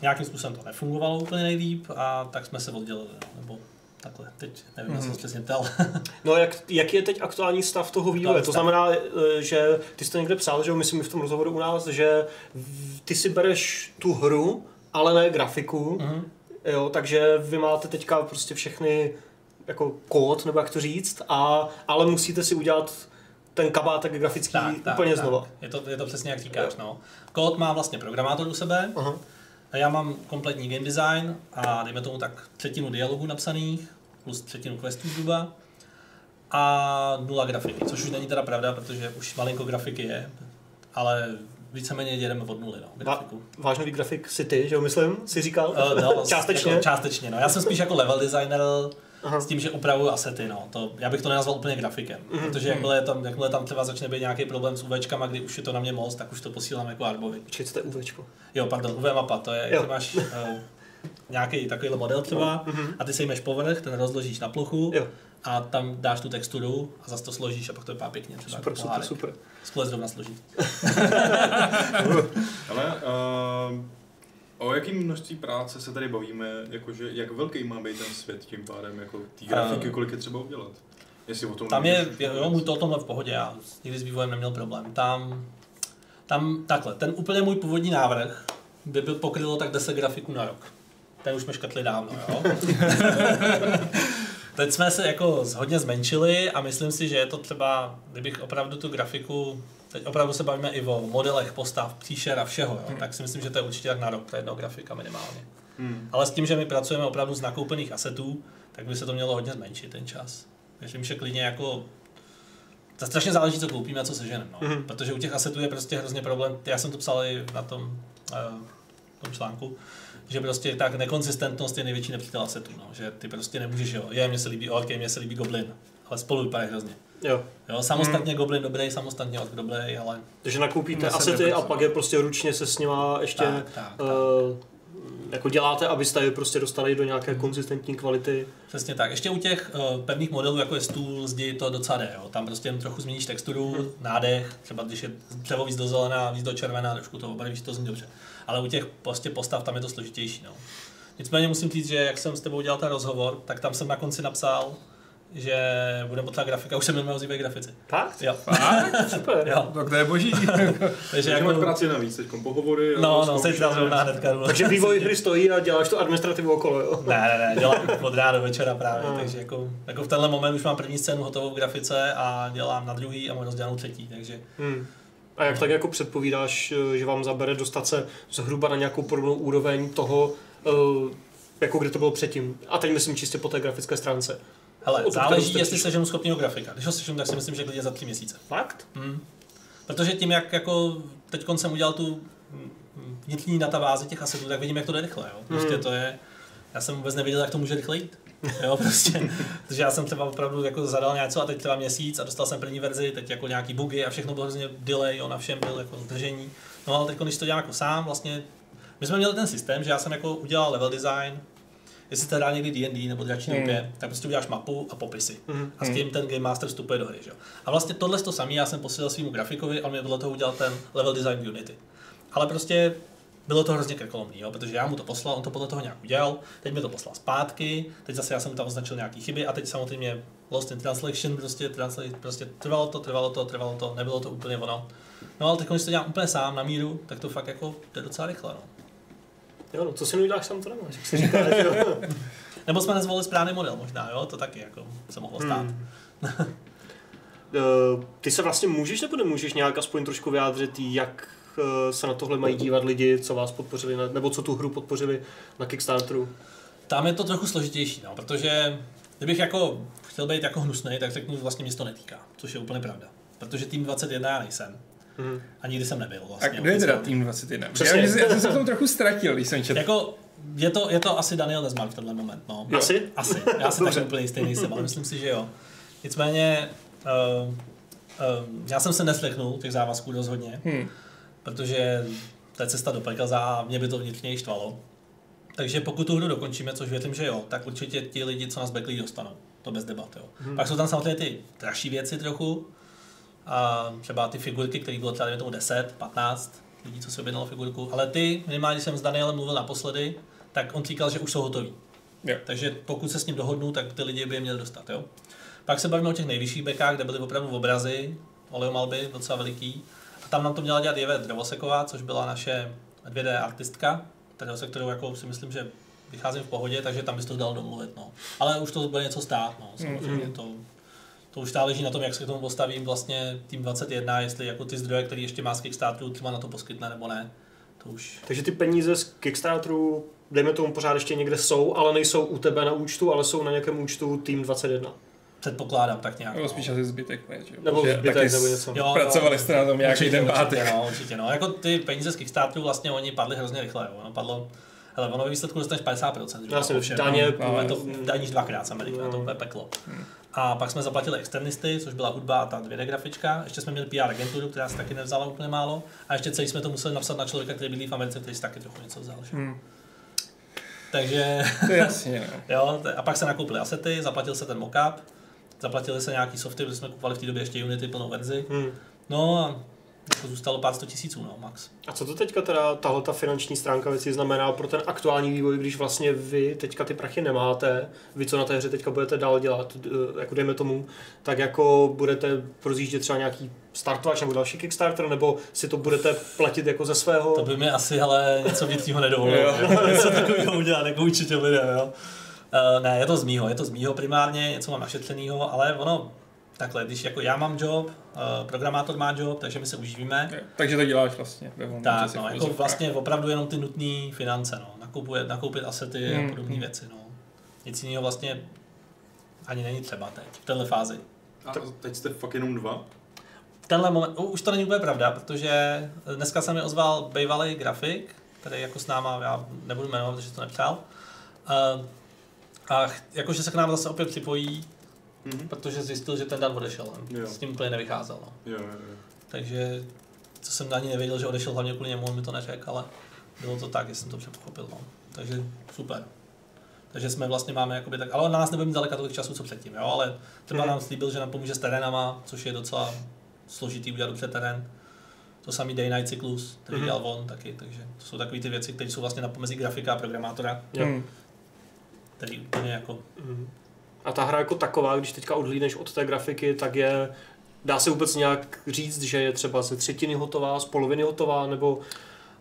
nějakým způsobem to nefungovalo úplně nejlíp a tak jsme se oddělili, nebo takhle, teď nevím, Mhm. jestli mm přesně ptal. No jak, jaký je teď aktuální stav toho vývoje? To znamená, eh, že ty jsi to někde psal, že myslím v tom rozhovoru u nás, že ty si bereš tu hru, ale ne grafiku, Mhm. jo, takže vy máte teďka prostě všechny jako kód, nebo jak to říct, a, ale musíte si udělat ten kabátek grafický Tak, tak, úplně tak. znova. Je to, je to přesně jak říkáš, no. Kód má vlastně programátor u sebe, a já mám kompletní game design a dejme tomu tak třetinu dialogů napsaných, plus třetinu questů zhruba a nula grafiky, což už není teda pravda, protože už malinko grafiky je, ale víceméně jedeme od nuly, no, grafiku. Vážnový grafik si ty, že jo, myslím, si říkal? Uh, no, Částečně? Jako, částečně, no. Já jsem spíš jako level designer Aha. s tím, že upravuju asety, no. To, já bych to nenazval úplně grafikem, Mhm. protože jakmile tam, jakmile tam třeba začne být nějaký problém s UVčkama, kdy už je to na mě moc, tak už to posílám jako Arbovi. To je UVčko? Jo, pardon, UV mapa, to je, Jo. ty máš uh, nějaký takovýhle model třeba a ty sejmeš povrch, ten rozložíš na plochu Jo. a tam dáš tu texturu a zase to složíš a pak to vypadá pěkně. Třeba Super, jako super, pohádek. super. Skvěle zrovna složí. Ale uh, o jakém množství práce se tady bavíme, jakože jak velký má být ten svět tím pádem, jako grafiky, Eh, kolik je třeba udělat? Jestli o tom Tam je, jo, můj to o tomhle v pohodě, já nikdy s vývojem neměl problém. Tam, tam takhle, ten úplně můj původní návrh by byl pokrylo tak 10 grafiků na rok. Ten už jsme škrtli dávno, jo. Teď jsme se jako hodně zmenšili a myslím si, že je to třeba, kdybych opravdu tu grafiku, teď opravdu se bavíme i o modelech, postav, příšer a všeho, jo, tak si myslím, že to je určitě tak na rok, to je jedno grafika minimálně. Hmm. Ale s tím, že my pracujeme opravdu z nakoupených asetů, tak by se to mělo hodně zmenšit ten čas. Myslím, že klidně jako to strašně záleží, co koupíme a co seženeme. No. Mhm. Protože u těch asetů je prostě hrozně problém. Já jsem to psal i na tom, uh, tom článku, že prostě tak nekonzistentnost je největší nepřítel asetů. No. Že ty prostě nemůžeš, jo, je, mně se líbí je, mně se líbí goblin, ale spolu vypadají hrozně. Jo. Jo, samostatně goblin dobrý, samostatně ork dobrý, ale Takže nakoupíte asety a pak je prostě ručně se s nima ještě tak, tak, tak. uh, jako děláte, abyste je prostě dostali do nějaké konzistentní kvality. Přesně tak. Ještě u těch uh, pevných modelů, jako je stůl, zdi, to docela jde. Jo. Tam prostě jen trochu změníš texturu, Hmm. nádech, třeba když je dřevo víc do zelená, víc do červená, trošku to obarvíš, to zní dobře. Ale u těch prostě postav tam je to složitější. No. Nicméně musím říct, že jak jsem s tebou dělal ten rozhovor, tak tam jsem na konci napsal, že bude potřeba grafika, už se mi ozývají grafici. Fakt? Jo. Super. jo. Tak to je boží. Takže Takže máš jako, práci navíc, teď pohovory. no, no, se tam zrovna hnedka jdu. Takže vývoj hry stojí a děláš tu administrativu okolo, jo? Ne, ne, ne, dělám od rána do večera právě, Hmm. takže jako, jako v tenhle moment už mám první scénu hotovou v grafice a dělám na druhý a mám rozdělanou třetí, takže Hmm. A jak tak jako předpovídáš, eh, že vám zabere dostat se zhruba na nějakou podobnou úroveň toho, eh, jako kde to bylo předtím? A teď myslím čistě po té grafické stránce. hele, Od kterou záleží, jestli seženu schopného grafika. Když ho seženu, tak si myslím, že klidně za tři měsíce. Fakt? Hmm. Protože tím, jak jako teď jsem udělal tu vnitřní databázi těch asetů, tak vidím, jak to jde rychle. Jo. Prostě Hmm. to je, já jsem vůbec nevěděl, jak to může rychle jít. Jo, prostě. Takže já jsem třeba opravdu jako zadal něco a teď třeba měsíc a dostal jsem první verzi, teď jako nějaký bugy a všechno bylo hrozně delay, jo, na všem byl jako zdržení. No ale teď, když to dělám jako sám, vlastně, my jsme měli ten systém, že já jsem jako udělal level design, jestli hrál někdy D&D nebo Dračí Hmm. hmm. tak prostě uděláš mapu a popisy. Mhm. A s tím ten Game Master vstupuje do hry. Že? jo. A vlastně tohle to samé já jsem posílal svým grafikovi a mi vedle toho udělal ten level design Unity. Ale prostě bylo to hrozně krkolomný, jo, protože já mu to poslal, on to podle toho nějak udělal, teď mi to poslal zpátky, teď zase já jsem tam označil nějaké chyby a teď samozřejmě Lost in Translation, prostě, translate, prostě trvalo to, trvalo to, trvalo to, nebylo to úplně ono. No ale teď, když to dělám úplně sám na míru, tak to fakt jako jde docela rychle. No. Jo, no, co si neuděláš sám, to nemáš, jak se říká, že jo? Nebo jsme nezvolili správný model možná, jo, to taky jako se mohlo stát. Hmm. Eh, Ty se vlastně můžeš nebo nemůžeš nějak aspoň trošku vyjádřit, jak se na tohle mají dívat lidi, co vás podpořili, na- nebo co tu hru podpořili na Kickstarteru? Tam je to trochu složitější, no, protože kdybych jako chtěl být jako hnusný, tak řeknu, že vlastně mě to netýká, což je úplně pravda. Protože tým 21 já nejsem. Mhm. A nikdy jsem nebyl A vlastně. kdo je teda tým 21? Přesně. Já, já jsem se v tom trochu ztratil, když jsem četl. Jako, je to, je to asi Daniel Desmar v tenhle moment, no. Jo. Asi? Asi. Já si Dobře. taky úplně jistý nejsem, ale myslím si, že jo. Nicméně, uh, uh, já jsem se neslechnul těch závazků rozhodně, Hmm. Protože to je cesta do pekla a mě by to vnitřně i štvalo. Takže pokud tu hru dokončíme, což věřím, že jo, tak určitě ti lidi, co nás backlí, dostanou. To bez debat, jo. Hmm. Pak jsou tam samozřejmě ty dražší věci trochu. A třeba ty figurky, které bylo třeba tomu 10, 15 lidí, co si objednalo figurku. Ale ty, minimálně jsem s Danielem mluvil naposledy, tak on říkal, že už jsou hotoví. Jo. Takže pokud se s ním dohodnu, tak ty lidi by je měli dostat. Jo? Pak se bavíme o těch nejvyšších bekách, kde byly opravdu obrazy, oleomalby, docela veliký. A tam nám to měla dělat Jeve Drevoseková, což byla naše 2D artistka, kterou se kterou jako si myslím, že vycházím v pohodě, takže tam bys to dal domluvit. No. Ale už to bude něco stát. No. Samozřejmě to, to už záleží na tom, jak se k tomu postavím vlastně tým 21, jestli jako ty zdroje, které ještě má z Kickstarteru, třeba na to poskytne nebo ne. To už Takže ty peníze z Kickstarteru, dejme tomu pořád ještě někde jsou, ale nejsou u tebe na účtu, ale jsou na nějakém účtu Team 21. Předpokládám tak nějak. Nebo no. spíš asi zbytek, ne? že? Nebo Že zbytek, taky nebo s- něco. Jo, Pracovali jste na tom nějaký určitě, ten pátek. Určitě, no, určitě, no. Jako ty peníze z Kickstarteru vlastně oni padly hrozně rychle, jo. Ono padlo, hele, ono ve výsledku dostaneš 50%, že po všem. daně, no, je to mm. daníš dvakrát z Ameriky, no. to úplně peklo. A pak jsme zaplatili externisty, což byla hudba a ta 2D grafička. Ještě jsme měli PR agenturu, která se taky nevzala úplně málo. A ještě celý jsme to museli napsat na člověka, který bydlí v Americe, který si taky trochu něco vzal. Že? Hmm. Takže To je jasně, no. Jo, a pak se nakoupily asety, zaplatil se ten mockup, zaplatili se nějaký softy, protože jsme kupovali v té době ještě Unity plnou verzi. Hmm. No a to zůstalo pár sto tisíců, no, max. A co to teďka teda tahle ta finanční stránka věci znamená pro ten aktuální vývoj, když vlastně vy teďka ty prachy nemáte, vy co na té hře teďka budete dál dělat, eh, jako dejme tomu, tak jako budete prozjíždět třeba nějaký startovač nebo další Kickstarter, nebo si to budete platit jako ze svého? To by mi asi ale něco vnitřního nedovolilo. něco takového udělat, jako určitě lidem, jo. Uh, ne, je to z mýho, je to z mýho primárně, něco mám našetřenýho, ale ono, takhle, když jako já mám job, uh, programátor má job, takže my se uživíme, Jo, Takže to děláš vlastně ve volném tak no, jako vlastně opravdu jenom ty nutné finance, no, nakoupit, nakoupit asety Hmm, a podobné hmm. věci, no. Nic jiného vlastně ani není třeba teď, v téhle fázi. A teď jste fakt jenom dva? V tenhle moment, už to není úplně pravda, protože dneska se mi ozval bývalý grafik, který jako s náma, já nebudu jmenovat, protože to nepřál. Uh, a ch- jakože se k nám zase opět připojí, Mhm. protože zjistil, že ten Dan odešel. Jo. S tím úplně nevycházel. No. Jo, jo, jo. Takže co jsem ani nevěděl, že odešel hlavně kvůli němu, on mi to neřekl, ale bylo to tak, že jsem to přepochopil. No. Takže super. Takže jsme vlastně máme jakoby tak, ale on na nás nebude mít daleka tolik času, co předtím, jo, ale třeba Mhm. nám slíbil, že nám pomůže s terénama, což je docela složitý udělat dobře terén. To samý Day Night cyklus, který Mhm. dělal on taky, takže to jsou takové ty věci, které jsou vlastně na pomezí grafika a programátora, Jo. Hmm. Který úplně jako Mhm. A ta hra jako taková, když teďka odhlídneš od té grafiky, tak je, dá se vůbec nějak říct, že je třeba ze třetiny hotová, z poloviny hotová, nebo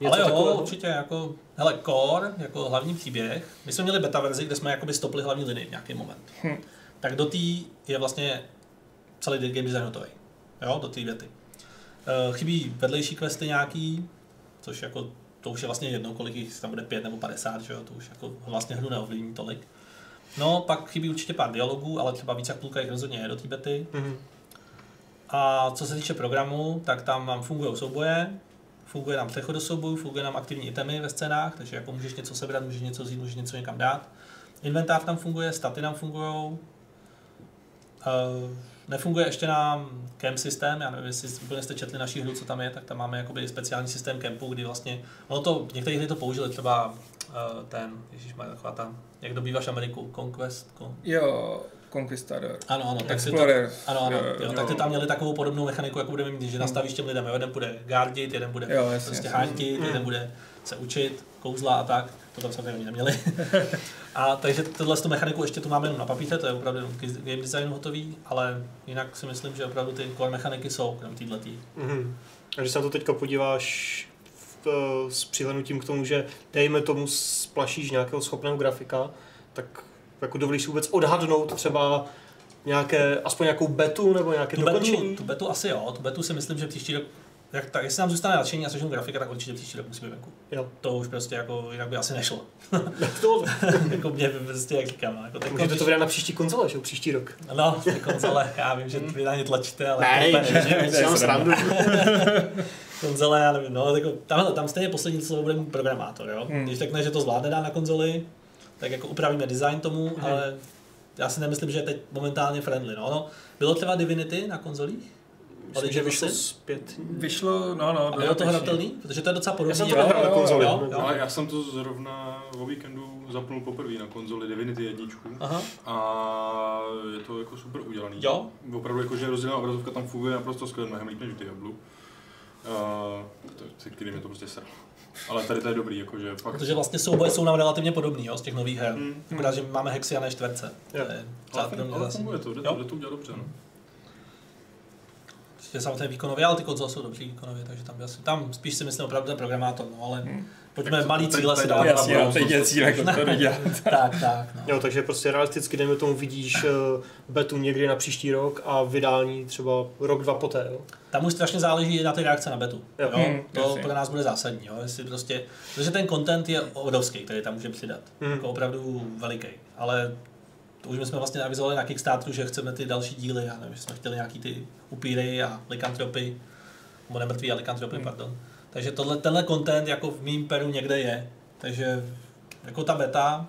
něco Ale jo, takového? určitě jako, hele, core, jako hlavní příběh, my jsme měli beta verzi, kde jsme jakoby stopli hlavní linii v nějaký moment. Hm. Tak do té je vlastně celý game design hotový. Jo, do té věty. Eh, Chybí vedlejší questy nějaký, což jako, to už je vlastně jedno, kolik jich tam bude 5 nebo 50, že jo, to už jako vlastně hru neovlivní tolik. No, pak chybí určitě pár dialogů, ale třeba víc jak půlka jich rozhodně je do té bety. Mhm. A co se týče programu, tak tam nám fungují souboje, funguje nám přechod do soubojů, funguje nám aktivní itemy ve scénách, takže jako můžeš něco sebrat, můžeš něco vzít, můžeš něco někam dát. Inventář tam funguje, staty nám fungují. Uh, nefunguje ještě nám camp systém, já nevím, jestli úplně jste četli naší hru, co tam je, tak tam máme jakoby speciální systém campu, kdy vlastně, ono to, některé hry to použili, třeba uh, ten, ježíš má taková tam, jak dobýváš Ameriku, Conquest, con, Jo, Conquistador. ano, ano, tak si to, ano, ano, Jo, jo, jo. tak ty tam měli takovou podobnou mechaniku, jako budeme mít, že nastavíš těm lidem, jo, jeden bude guardit, jeden bude Jo, jasně, prostě jasně. hántit, jeden bude se učit, kouzla a tak, to tam samozřejmě oni neměli. a takže tohle tu mechaniku ještě tu máme jenom na papíře, to je opravdu jenom game designu hotový, ale jinak si myslím, že opravdu ty core mechaniky jsou, krom týhletý. Mhm. A když se na to teďka podíváš v, eh, s přihlednutím k tomu, že dejme tomu splašíš nějakého schopného grafika, tak jako dovolíš si vůbec odhadnout třeba nějaké, aspoň nějakou betu nebo nějaké Tu betu, dokončení? tu betu asi jo, tu betu si myslím, že příští rok, jak tak, jestli nám zůstane nadšení a sežnou grafika, tak určitě příští rok musí být venku. Jo. To už prostě jako, jinak by asi nešlo. To, jako mě prostě, jak říkám, jako teď, můžete to vydat na příští konzole, že příští rok. No, ty konzole, já vím, že vy na ně tlačíte, ale Ne, to srandu. konzole, já nevím, no, jako, tamhle, tam stejně poslední slovo bude programátor, jo. Hmm. Když řekne, že to zvládne dát na konzoli, tak jako upravíme design tomu, Mhm. ale já si nemyslím, že je teď momentálně friendly, no. no. Bylo třeba Divinity na konzolích? Myslím, že vyšlo zpět. Vyšlo, no, no. A bylo to hratelný? Protože to je docela podobný. Já jsem to Jo, nehrál na konzoli. jo, jo. Ale já jsem to zrovna o víkendu zapnul poprvé na konzoli Divinity jedničku. Aha. A je to jako super udělaný. Jo. Opravdu jako, že rozdělená obrazovka tam funguje naprosto skvěle, mnohem líp než v Diablu. Uh, to, se kterým je to prostě sralo. Ale tady to je dobrý, jakože fakt... Protože vlastně souboje jsou nám relativně podobný, jo, z těch nových her. Hmm. Akorát, že máme hexy a ne čtverce. To Jo. je Ale, ale funguje to, jde to, jde to udělat dobře, no. Prostě samozřejmě výkonově, ale ty konzole jsou dobří výkonově, takže tam, asi, tam spíš si myslím opravdu ten programátor, no, ale Hmm. pojďme Tak malý cíle si dát. Jasně, teď je cíl, jako to dělat. tak, tak, no. Jo, takže prostě realisticky, dejme tomu, vidíš eh, betu někdy na příští rok a vydání třeba rok, dva poté, jo? Tam už strašně záleží na ty reakce na betu. Jo. Jo. Hmm, to jasně. pro nás bude zásadní, jo. Jestli prostě, protože ten content je obrovský, který tam může přidat. Hmm. Jako opravdu veliký. Ale to už jsme vlastně avizovali na Kickstarteru, že chceme ty další díly, já nevím, že jsme chtěli nějaký ty upíry a likantropy, nebo nemrtví a likantropy, Hmm. pardon. Takže tohle, tenhle content jako v mým peru někde je. Takže jako ta beta,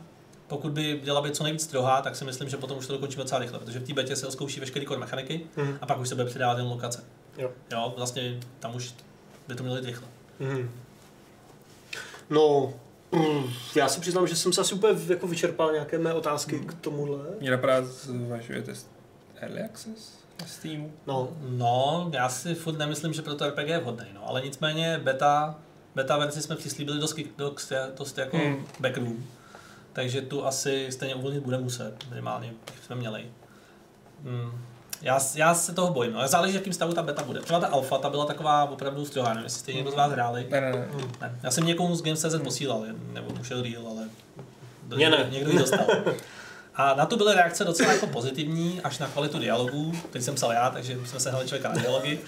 pokud by měla být co nejvíc strohá, tak si myslím, že potom už to dokončíme docela rychle, protože v té betě se zkouší veškeré core mechaniky Mhm. a pak už se bude přidávat jen lokace. Jo. jo, vlastně tam už by to mělo jít rychle. Mhm. No, já si přiznám, že jsem se asi úplně jako vyčerpal nějaké mé otázky k tomuhle. Mě napadá, zvažujete Early Access na Steamu? No, No, já si furt nemyslím, že pro to RPG je vhodný, no, ale nicméně beta, beta verzi jsme přislíbili dost, dost, dost jako Hmm. hmm. backroom, takže tu asi stejně uvolnit bude muset, minimálně jsme měli. Hmm. Já, já se toho bojím, no. ale záleží, jakým stavu ta beta bude. Třeba ta alfa, ta byla taková opravdu strohá, nevím, jestli jste někdo z vás hráli. Ne, ne, ne. Ne. Já jsem někomu z Games.cz posílal, nebo mu šel deal, ale do, ne. někdo ji dostal. A na to byly reakce docela jako pozitivní, až na kvalitu dialogů. Teď jsem psal já, takže jsme se hnali člověka na dialogy.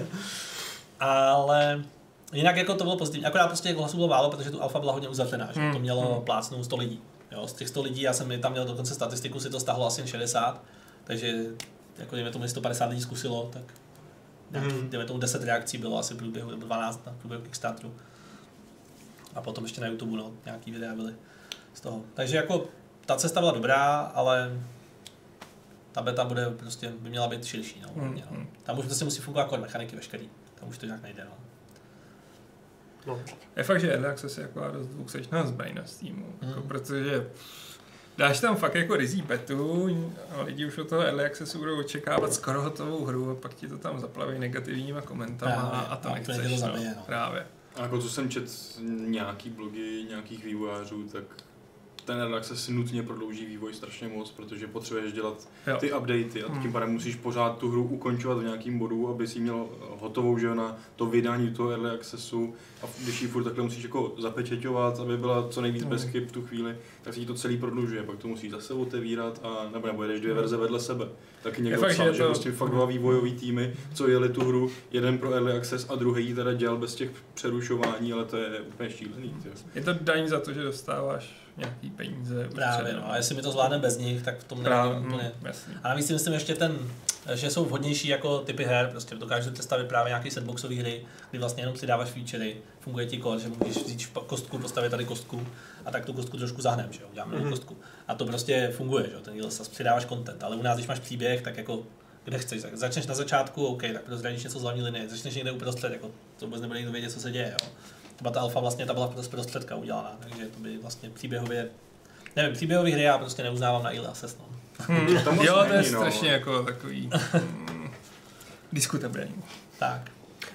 ale jinak jako to bylo pozitivní. Akorát prostě hlasů bylo málo, protože tu alfa byla hodně uzavřená, že Hmm. to mělo plácnout 100 lidí. Jo, z těch 100 lidí, já jsem tam měl dokonce statistiku, si to stáhlo asi jen 60, takže jako dejme tomu 150 lidí zkusilo, tak Hmm. dejme tomu 10 reakcí bylo asi v průběhu, nebo 12 na průběhu Kickstarteru. A potom ještě na YouTube no, nějaký videa byly z toho. Takže jako ta cesta byla dobrá, ale ta beta bude prostě, by měla být širší. No, Hmm, hodně, no. hmm. Tam už prostě musí fungovat core mechaniky veškerý. Tam už to nějak nejde. No. no. Je fakt, že Early Access je jako dost dvousečná zbraň na Steamu, Mm. jako, protože dáš tam fakt jako rizí betu a lidi už od toho Early Accessu budou očekávat skoro hotovou hru a pak ti to tam zaplaví negativníma komentama Právě, a to a nechceš, to no, zabije, no. právě. A jako co jsem čet nějaký blogy nějakých vývojářů, tak ten relax si nutně prodlouží vývoj strašně moc, protože potřebuješ dělat Jo. ty updaty a Hmm. tím pádem musíš pořád tu hru ukončovat v nějakým bodu, aby si měl hotovou že na to vydání toho early accessu a když ji furt takhle musíš jako zapečeťovat, aby byla co nejvíc Hmm. bez chyb v tu chvíli, tak se ti to celý prodlužuje, pak to musíš zase otevírat a nebo, nebo jedeš dvě verze vedle sebe. Taky někdo psal, že že, to- prostě fakt dva vývojový týmy, co jeli tu hru, jeden pro early access a druhý ji teda dělal bez těch přerušování, ale to je úplně šílený. tyjo. Je to daň za to, že dostáváš nějaký peníze. Právě, no. A jestli mi to zvládne bez nich, tak v tom Právě, nevím úplně. jasný. A navíc si myslím ještě ten, že jsou vhodnější jako typy her, prostě dokážu představit právě nějaký sandboxové hry, kdy vlastně jenom si dáváš featurey, funguje ti core, že můžeš vzít kostku, postavit tady kostku a tak tu kostku trošku zahnem, že jo, uděláme mm-hmm. kostku. A to prostě funguje, že jo, ten díl přidáváš content, ale u nás, když máš příběh, tak jako kde chceš, tak začneš na začátku, OK, tak prozradíš něco z hlavní linie, začneš někde uprostřed, jako to vůbec nebude nikdo vědět, co se děje, jo. Třeba ta alfa vlastně ta byla z prostředka udělaná, takže to by vlastně příběhově, nevím, příběhové hry já prostě neuznávám na Early Access, no. Hm, Tam moc jo, to je no. strašně jako takový mm, diskutabilní. Tak.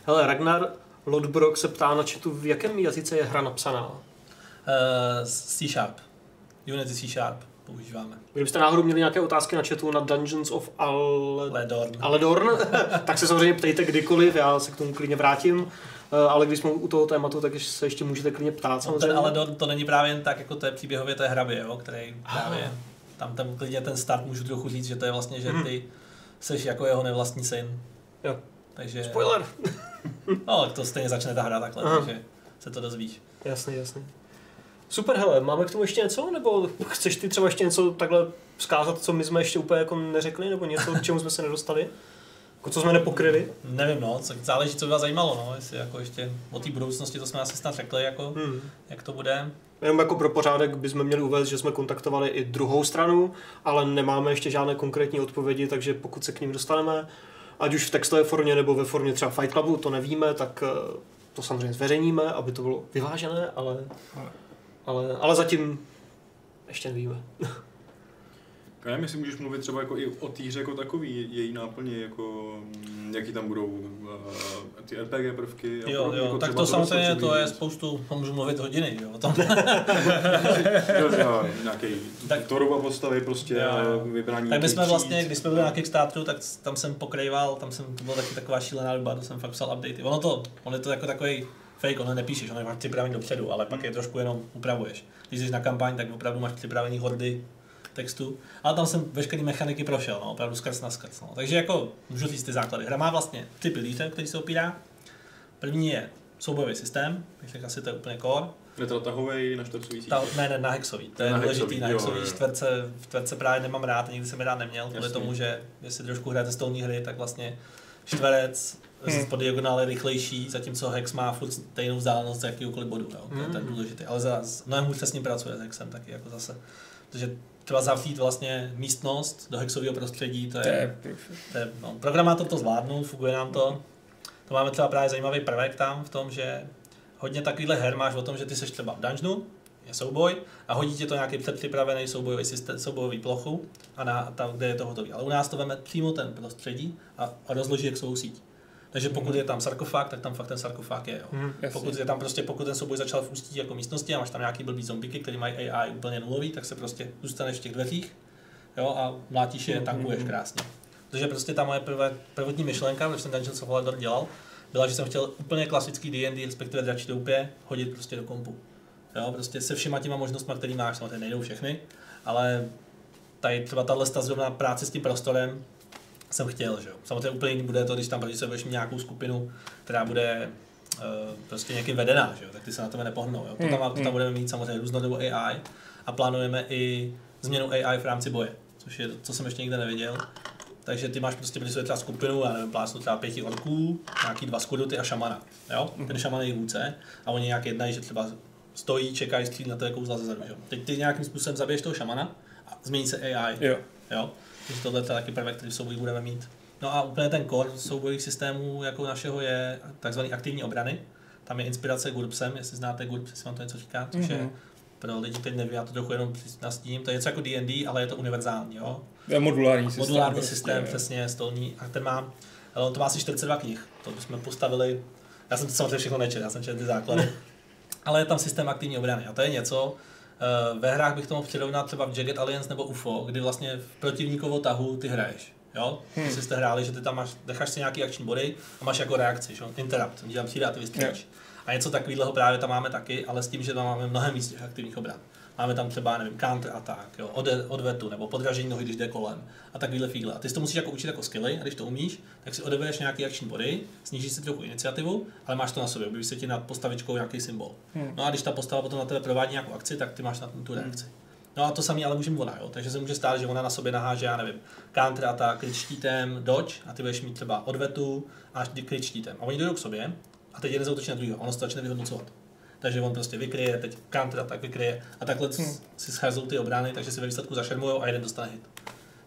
Hele, Ragnar Lodbrok se ptá na chatu, v jakém jazyce je hra napsaná. Uh, C Sharp. Unity C Sharp používáme. Kdybyste náhodou měli nějaké otázky na chatu na Dungeons of Ale... Ledorn. Aledorn, tak se samozřejmě ptejte kdykoliv, já se k tomu klidně vrátím. Eh, Ale když jsme u toho tématu, tak se ještě můžete klidně ptát No, ten samozřejmě. Aledorn to není právě jen tak, jako to je příběhově té hrabě, jo, který právě, tam ten klidně ten start můžu trochu říct, že to je vlastně, že ty seš jako jeho nevlastní syn. Jo. Takže, Spoiler! no, to stejně začne ta hra takhle, Aha. takže se to dozvíš. Jasný, jasný. Super, hele, máme k tomu ještě něco? Nebo chceš ty třeba ještě něco takhle vzkázat, co my jsme ještě úplně jako neřekli? Nebo něco, k čemu jsme se nedostali? Jako co jsme nepokryli? Nevím, no, co, záleží, co by vás zajímalo, no, jestli jako ještě o té budoucnosti, to jsme asi snad řekli, jako, Hmm. jak to bude. Jenom jako pro pořádek bychom měli uvést, že jsme kontaktovali i druhou stranu, ale nemáme ještě žádné konkrétní odpovědi, takže pokud se k ním dostaneme, ať už v textové formě nebo ve formě třeba Fight Clubu, to nevíme, tak eh, to samozřejmě zveřejníme, aby to bylo vyvážené, ale, ale, ale zatím ještě nevíme. Já myslím, můžeš mluvit třeba jako i o té hře jako takový, její náplně, jako mm, jaký tam budou uh, ty RPG prvky. a Jo, podobně, jo, jako tak to samozřejmě to je spoustu, můžu mluvit hodiny, jo, o tom. Jo, jo, nějaký Tak- Thorova postavy prostě, Jo, jo. vybrání Tak my jsme vlastně, když jsme byli na Kickstarteru, tak tam jsem pokrýval, tam jsem, to byla taky taková šílená doba, to jsem fakt psal updaty. Ono to, on je to jako takový fake, ono nepíšeš, ono je máš připravený dopředu, ale pak je trošku jenom upravuješ. Když jsi na kampaň, tak opravdu máš připravený hordy textu, ale tam jsem veškeré mechaniky prošel, no, opravdu skrz na skrz. No. Takže jako můžu říct ty základy. Hra má vlastně tři pilíře, který se opírá. První je soubojový systém, bych řekl asi to je úplně core. Je to tahovej na čtvrcový Ta, ne, ne, na hexový. To je Na důležitý. hexový, Na hexový jo. čtverce, v čtverce právě nemám rád, nikdy jsem je rád neměl, kvůli tomu, že jestli trošku hrajete stolní hry, tak vlastně čtverec Hmm. po diagonále je rychlejší, zatímco hex má furt stejnou vzdálenost z jakýkoliv bodu. Jo. To je ten důležitý. Ale za, mnohem hůř se s ním pracuje s hexem taky jako zase. Protože třeba zavřít vlastně místnost do hexového prostředí, to To je, to je no, programátor to zvládnul, funguje nám to. To máme třeba právě zajímavý prvek tam v tom, že hodně takovýchhle her máš o tom, že ty seš třeba v dungeonu, je souboj a hodí ti to nějaký předpřipravený soubojový systém, soubojový plochu a na, tam, kde je to hotový. Ale u nás to veme přímo ten prostředí a, a rozloží jak svou síť. Takže pokud je tam sarkofág, tak tam fakt ten sarkofág je. Jo. Mhm. Jasně. Pokud je tam prostě, pokud ten souboj začal v ústí jako místnosti a máš tam nějaký blbý zombiky, který mají AI úplně nulový, tak se prostě zůstaneš v těch dveřích jo, a mlátíš je, tankuješ krásně. Protože prostě ta moje prvé, prvotní myšlenka, když jsem Dungeons of Valor dělal, byla, že jsem chtěl úplně klasický D&D, respektive dračí doupě, hodit prostě do kompu. Jo, prostě se všema těma možnostmi, které máš, samozřejmě nejdou všechny, ale tady třeba tahle zrovna práce s tím prostorem jsem chtěl, že jo. Samozřejmě úplně jiný bude to, když tam proti sebe budeš mít nějakou skupinu, která bude uh, prostě někým vedená, že jo, tak ty se na tebe nepohnou, jo. To tam, to tam budeme mít samozřejmě různorodou AI a plánujeme i změnu AI v rámci boje, což je, co jsem ještě nikde neviděl. Takže ty máš prostě proti třeba skupinu, já nevím, plásnu třeba pěti orků, nějaký dva skuduty a šamana. Jo? Ten šaman je vůdce a oni nějak jednají, že třeba stojí, čekají, střílí na tebe kouzla zezadu. že jo. Teď ty nějakým způsobem zabiješ toho šamana a změní se AI. Jo. Jo? Takže tohle je taky prvek, který v souboji budeme mít. No a úplně ten core soubojových systémů jako našeho je takzvaný aktivní obrany. Tam je inspirace GURPSem, jestli znáte GURPS, jestli vám to něco říká, což je Mhm. pro lidi, kteří neví, já to trochu jenom nastím, to je něco jako D&D, ale je to univerzální, jo? Je modulární systém. Modulární prostě, systém, jo. přesně, stolní, a ten má, ale on to má asi 42 knih, to bychom postavili, já jsem to samozřejmě všechno nečetl, já jsem četl ty základy, ale je tam systém aktivní obrany a to je něco, ve hrách bych to mohl přirovnat třeba v Jagged Alliance nebo UFO, kdy vlastně v protivníkovo tahu ty hraješ. Jo? Hmm. Jestli jste hráli, že ty tam máš, necháš si nějaký akční body a máš jako reakci, že? interrupt, ti tam přijde a ty vystřelíš. A něco takového právě tam máme taky, ale s tím, že tam máme mnohem víc těch aktivních obran. Máme tam třeba, nevím, counter attack, jo, ode, odvetu, nebo podražení nohy, když jde kolem a takovýhle fígle. A ty si to musíš jako učit jako skilly, a když to umíš, tak si odebereš nějaký akční body, snížíš si trochu iniciativu, ale máš to na sobě, objeví se ti nad postavičkou nějaký symbol. Hmm. No a když ta postava potom na tebe provádí nějakou akci, tak ty máš na tu reakci. No a to samé ale může mít ona, jo? takže se může stát, že ona na sobě naháže, já nevím, counter attack, kryt štítem, dodge a ty budeš mít třeba odvetu a kryt štítem. A oni jdou k sobě a teď jeden zautočí na druhého, ono se to začne vyhodnocovat. Takže on prostě vykryje, teď counter attack vykryje a takhle Hmm. si scházou ty obrany, takže si ve výsledku zašermujou a jeden dostane hit.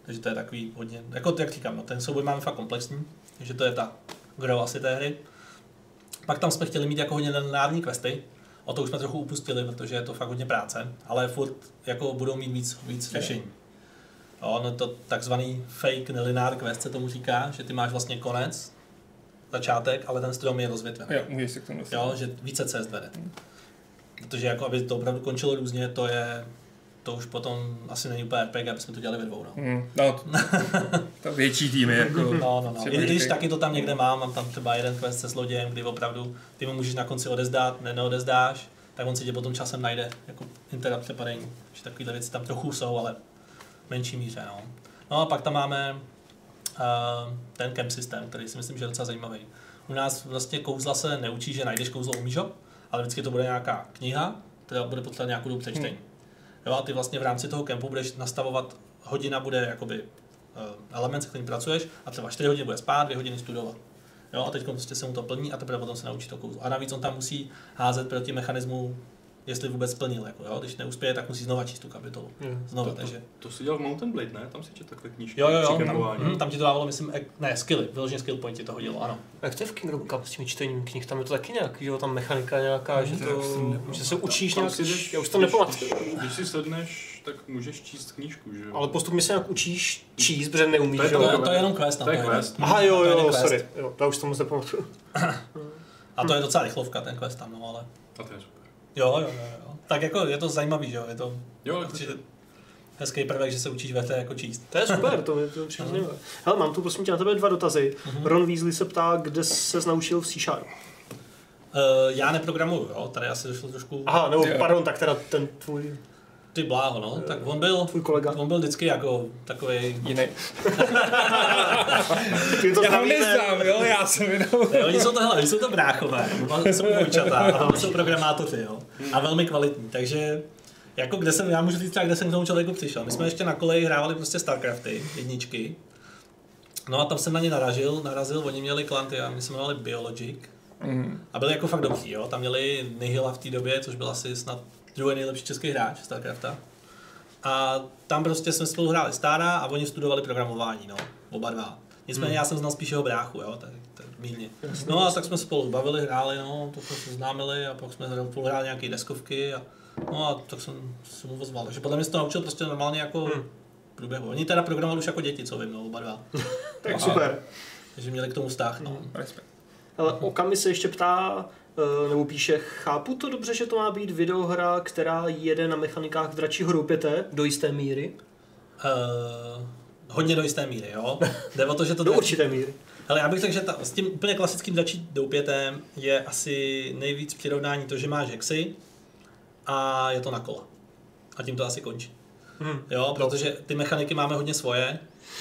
Takže to je takový hodně, jako jak říkám, no, ten souboj máme fakt komplexní, takže to je ta gro asi té hry. Pak tam jsme chtěli mít jako hodně lineární questy, o to už jsme trochu upustili, protože je to fakt hodně práce, ale furt jako budou mít víc, víc řešení. Jo, no to takzvaný fake nelinear quest se tomu říká, že ty máš vlastně konec, začátek, ale ten strom je rozvětvený. Jo, můžeš se k tomu dostat. Jo, že více cest vede. Protože jako aby to opravdu končilo různě, to je, to už potom asi není úplně RPG, aby jsme to dělali ve dvou. No. Hmm, no, to, to větší týmy jako... No, no, no. I když taky to tam někde mám, mám tam třeba jeden quest se zlodějem, kdy opravdu ty mu můžeš na konci odezdát, ne, neodezdáš, tak on si tě potom časem najde, jako interrupt přepadení. Že takovéhle věci tam trochu jsou, ale v menší míře. No, no a pak tam máme ten camp systém, který si myslím, že je docela zajímavý. U nás vlastně kouzla se neučí, že najdeš kouzlo, umíš ho, ale vždycky to bude nějaká kniha, která bude potřebovat nějakou dobu přečtení. Jo, a ty vlastně v rámci toho kempu budeš nastavovat, hodina bude jakoby eh, element, se kterým pracuješ, a třeba 4 hodiny bude spát, 2 hodiny studovat. Jo, a teď prostě se mu to plní a teprve potom se naučí to kouzlo. A navíc on tam musí házet proti mechanismu, jestli vůbec splnil. Jako, jo? Když neuspěje, tak musí znova číst tu kapitolu. Hmm. Znova, To, to, takže. to si dělal v Mountain Blade, ne? Tam si četl takhle knížky. Jo, jo, jo. Tam, hm, tam ti to dávalo, myslím, ek, ne, skilly, vyloženě skill point ti to hodilo, ano. A jak to je v Kingdom Cup s tím čtením knih? Tam je to taky nějak, že jo, tam mechanika nějaká, že, To to, že se učíš Tam nějak, si jdeš- já už to nepamatuju. Když, si sedneš, tak můžeš číst knížku, že jo? Ale postupně se nějak učíš číst, protože neumíš, To je že To jo? je, to je jenom quest. tam, To je quest. Aha, jo, to je jo, sorry, jo, to já už to moc nepamatuju. A to je docela rychlovka, ten quest tam, no, ale. A to je. Jo, jo, jo, jo. Tak jako je to zajímavý, že jo, je to Jo, určitě hezký prvek, že se učíš ve hře jako číst. To je super, to je, to přijde zajímavé. Hele, mám tu prosím tě na tebe dva dotazy. Ron Weasley se ptá, kde se naučil v C Sharp. Uh, já neprogramuju, jo, tady asi došlo trošku... Aha, nebo Jo. pardon, tak teda ten tvůj... Ty bláho, no. Tak on byl, Tvůj kolega. on byl vždycky jako takový. Jiný. Ty to Já ho neznám, jo, já jsem jenom... Oni jsou to, hele, oni jsou to bráchové, jsou dvojčata a oba jsou programátoři, jo. A velmi kvalitní, takže jako kde jsem, já můžu říct třeba, kde jsem k tomu člověku přišel. My jsme ještě na koleji hrávali prostě Starcrafty, jedničky. No a tam jsem na ně naražil, narazil, oni měli klanty a my jsme jmenovali Biologic. Mhm. A byli jako fakt dobří, jo. Tam měli Nihila v té době, což byl asi snad druhý nejlepší český hráč Starcrafta. A tam prostě jsme spolu hráli Stara a oni studovali programování, no, oba dva. Nicméně Hmm. já jsem znal spíš jeho bráchu, jo, tak, tak mírně. No a tak jsme spolu bavili, hráli, no, to jsme se známili a pak jsme spolu hráli nějaké deskovky a no a tak jsem se mu ozval. Takže podle mě se to naučil prostě normálně jako Hmm. průběhu. Oni teda programovali už jako děti, co vím, no, oba dva. Tak super. Takže měli k tomu vztah, no. Respekt. Ale Okami se ještě ptá, nebo píše, chápu to dobře, že to má být videohra, která jede na mechanikách dračího roupěte do jisté míry. Uh, hodně do jisté míry, jo. Jde o to, že to Do dračí- určité míry. Ale já bych řekl, že ta, s tím úplně klasickým dračí doupětem je asi nejvíc přirovnání to, že máš hexy a je to na kola. A tím to asi končí. Hmm. Jo, protože ty mechaniky máme hodně svoje.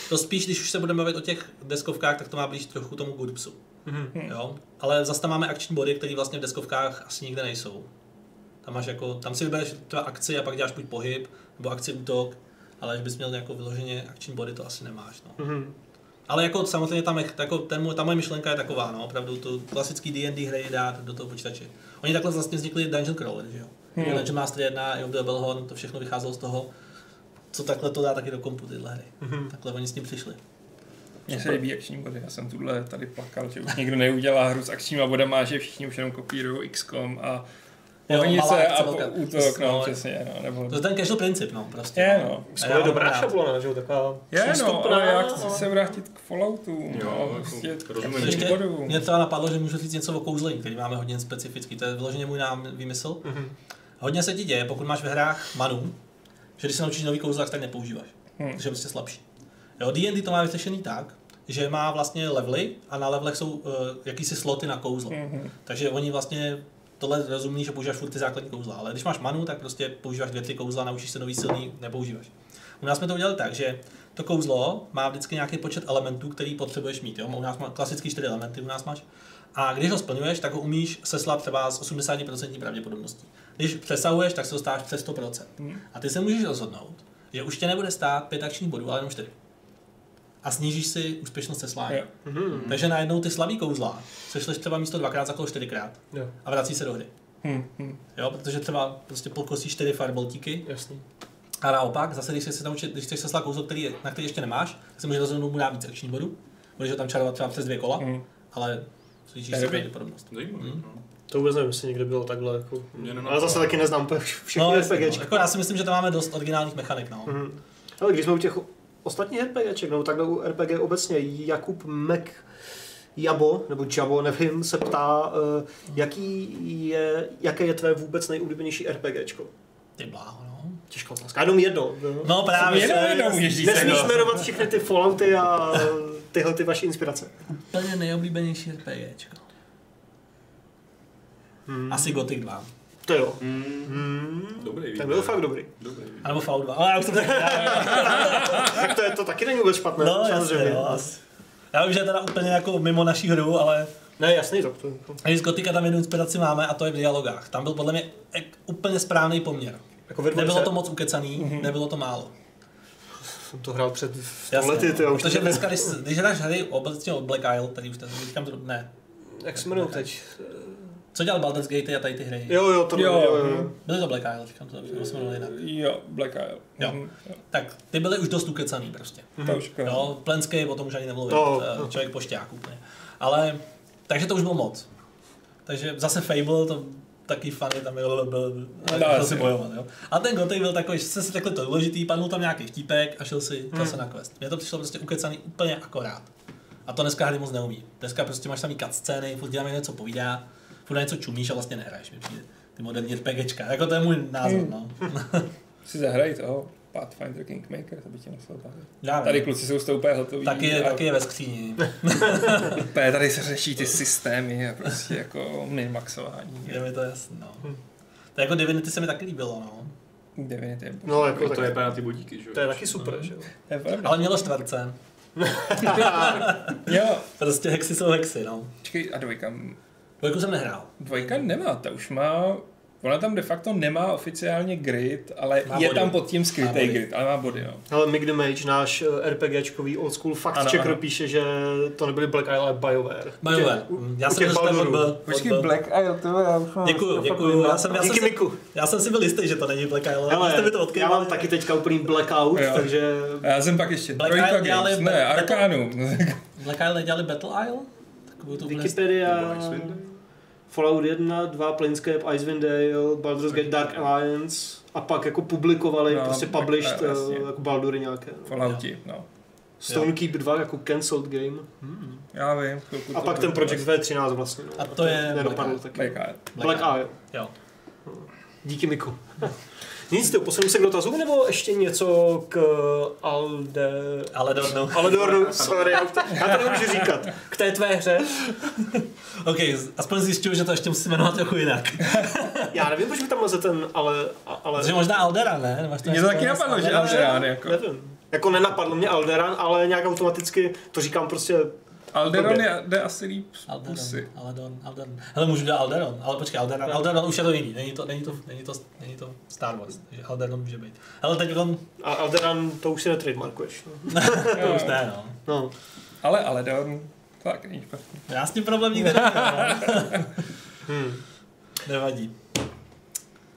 To spíš, když už se budeme bavit o těch deskovkách, tak to má blíž trochu tomu GURPSu. Mhm. Jo? Ale zase tam máme akční body, které vlastně v deskovkách asi nikde nejsou. Tam, máš jako, tam si vybereš třeba akci a pak děláš buď pohyb, nebo akci útok, ale že bys měl jako vyloženě akční body, to asi nemáš. No. Mhm. Ale jako samozřejmě tam, je- jako ten, ta moje myšlenka je taková, no, opravdu tu klasický D&D hry dát do toho počítače. Oni takhle vlastně vznikli Dungeon Crawler, že jo? Hmm. Dungeon Master 1, Job the Bellhorn, to všechno vycházelo z toho, co takhle to dá taky do kompu tyhle hry. Mhm. Takhle oni s tím přišli. Mně se líbí akční body, já jsem tuhle tady plakal, že už nikdo neudělá hru s akčníma bodama, že všichni už jenom kopírují XCOM a Jo, malá Pohnice akce, a po, útok, no, no, přesně, no, nebo... To je ten casual princip, no, prostě. Je, no. Ho dobrá šablona, že jo, taková Je, no, ale já chci se vrátit k Falloutu, Jo, no, jako prostě rozumím. Ještě mě třeba napadlo, že můžu říct něco o kouzlení, který máme hodně specifický. To je vyloženě můj nám výmysl. Mhm. Hodně se ti děje, pokud máš ve hrách manu, že když se naučíš nový kouzlo, tak nepoužíváš. Hmm. Takže je prostě slabší. Jo, D&D to má vyřešený tak, že má vlastně levely a na levelech jsou uh, jakýsi sloty na kouzlo. Mhm. Takže oni vlastně tohle rozumí, že používáš furt ty základní kouzla, ale když máš manu, tak prostě používáš dvě, tři kouzla, naučíš se nový silný, nepoužíváš. U nás jsme to udělali tak, že to kouzlo má vždycky nějaký počet elementů, který potřebuješ mít. Jo? U nás má klasicky čtyři elementy, u nás máš. A když ho splňuješ, tak ho umíš seslat třeba s 80% pravděpodobností. Když přesahuješ, tak se dostáváš přes 100%. Hmm. A ty se můžeš rozhodnout, že už tě nebude stát pět akčních bodů, ale jenom čtyři. A snížíš si úspěšnost seslání. Mhm. Takže najednou ty slabý kouzla sešleš třeba místo dvakrát za kolo čtyřikrát Jo, a vrací se do hry. Hm, hm. Jo, protože třeba prostě pokosíš čtyři fireboltíky jasný. a naopak, zase když chceš se naučit, když chceš seslat kouzlo, který, na který ještě nemáš, tak si můžeš rozhodnout mu dát víc akčních bodů. Můžeš ho tam čarovat třeba přes dvě kola, Hm. ale je si pravděpodobnost. Mhm. no. To vůbec nevím, jestli někde bylo takhle. Jako... Ale zase taky neznám úplně všechny No, no, no. Jako já si myslím, že tam máme dost originálních mechanik, no. Mhm. Ale když jsme u těch ostatních RPGček, nebo takhle u RPG obecně, Jakub Mek Jabo, nebo Jabo, nevím, se ptá, eh, jaký je, jaké je tvé vůbec nejoblíbenější RPGčko? Ty bláho, no. Těžká otázka. Jenom jedno. jo. No právě, Jenom to je jednou můžeš říct. Nesmíš jedno. jmenovat všechny ty Fallouty a tyhle ty vaše inspirace. úplně nejoblíbenější RPGčko. Hmm. Asi Gothic 2. To jo. Mm, Hmm. Dobrý Ten výběr. byl fakt dobrý. Dobrý výběr. A nebo Fallout 2. Ale já už jsem Tak to, je, to taky není vůbec špatné. No, jasně, samozřejmě. no. asi. Já vím, že je teda úplně jako mimo naší hru, ale Ne, jasný, to, to, z Gotika tam jednu inspiraci máme a to je v dialogách. Tam byl podle mě ek- úplně správný poměr. Jako Nebylo to moc ukecaný, Mhm. nebylo to málo. jsem to hrál před Jasně, lety, ty, no. já už Protože dneska, když, když hráš hry obecně od Black Isle, který už ten, říkám to, ne. Jak se jmenují teď? Co dělal Baldur's Gate a tady ty hry? Jo, jo, to Jo, jo, jo, jo. Byly to Black Isle, říkám to, to se jmenovali jinak. Jo, Black Isle. Jo. Mhm, jo. Tak ty byly už dost ukecaný prostě. To už jako- Jo, Plenský, o tom už ani nemluvím, No, to no. člověk pošťák úplně. Ale, takže to už bylo moc. Takže zase Fable, to taky funny, tam je blablabla, a No, si bojovat, jo. A ten Gothic byl takový, že jste si takhle to důležitý, padnul tam nějaký vtípek a šel si Hmm. zase na quest. Mně to přišlo prostě ukecaný úplně akorát. A to dneska hry moc neumí. Dneska prostě máš samý cutscény, furt děláme něco povídá, furt něco čumíš a vlastně nehraješ, mi přijde. Ty moderní RPGčka, jako to je můj názor, Hmm. no. Si zahraj toho Pathfinder Kingmaker, to by tě musel bavit. Tady kluci jsou z toho úplně hotoví. Taky je, a taky je ve skříni. úplně tady se řeší ty systémy a prostě jako minmaxování. Je mi to jasný, no. To jako Divinity se mi taky líbilo, no. Definitivně. No, jako To je právě na ty bodíky, že jo? to je taky super, že jo. To je pravda. Ale mělo čtverce. Jo, Prostě hexy jsou hexy, no. počkej, a dvojka, Dvojku jsem nehrál. dvojka nemá, ta už má, ona tam de facto nemá oficiálně grid, ale Má je body. tam pod tím skrytý grid, ale má body, no. Ale Mick the Mage, náš eh, RPGčkový old school fact Ano, checker ano. píše, že to nebyly Black Isle, ale BioWare. Majové. U- Já u jsem to Baldurů. byl... Počkej, Black Isle, to já už mám Děkuju, děkuju. Já jsem, já, jsem Díky si, Miku. já jsem si byl jistý, že to není Black Isle. Hele, jste mi to já odkývali. mám taky teďka úplný blackout, Jo. takže A Já jsem pak ještě Black Trojka Isle dělali Games, ne, Battle- Arcanum. Black Isle nedělali Battle Isle? Takovou tu úplně... Wikipedia, Nebo? Fallout 1, 2, Planescape, Icewind Dale, Baldur's Gate Dark Alliance a pak jako publikovali, No, prostě tak, published no, jasně. eh, jako Baldury nějaké. Fallouti, no. Stonekeep 2 jako cancelled game. Já vím. A pak ten Project V13 vlastně. No. A to je Nedopadl Black taky. Black Isle. Black Isle. Jo. Díky Miku. Nic, ty posuneme se k dotazům, nebo ještě něco k Alde... Ale do, no. Aledornu, sorry, já, to, nemůžu říkat. K té tvé hře. OK, aspoň zjišťuju, že to ještě musím jmenovat trochu jinak. Já nevím, proč by tam leze ten, ale... ale Protože možná Aldera, ne? To Mě to taky napadlo, že Alderem? Alderán, jako. Nevím. Jako nenapadlo mě Alderan, ale nějak automaticky to říkám prostě... Alderon je, jde asi líp z Alderon, pusy. Alderon, Alderon. Hele, můžu dělat Alderon, ale počkej, Alderon, Alderon už je to jiný, není to, není to, není to, není to Star Wars, takže Alderon může být. Hele, teď on, A Alderan to už si netrademarkuješ. No. to už ne, no. no. Ale to tak není špatný. Já s tím problém nikdy neměl, no. Hmm. Nevadí.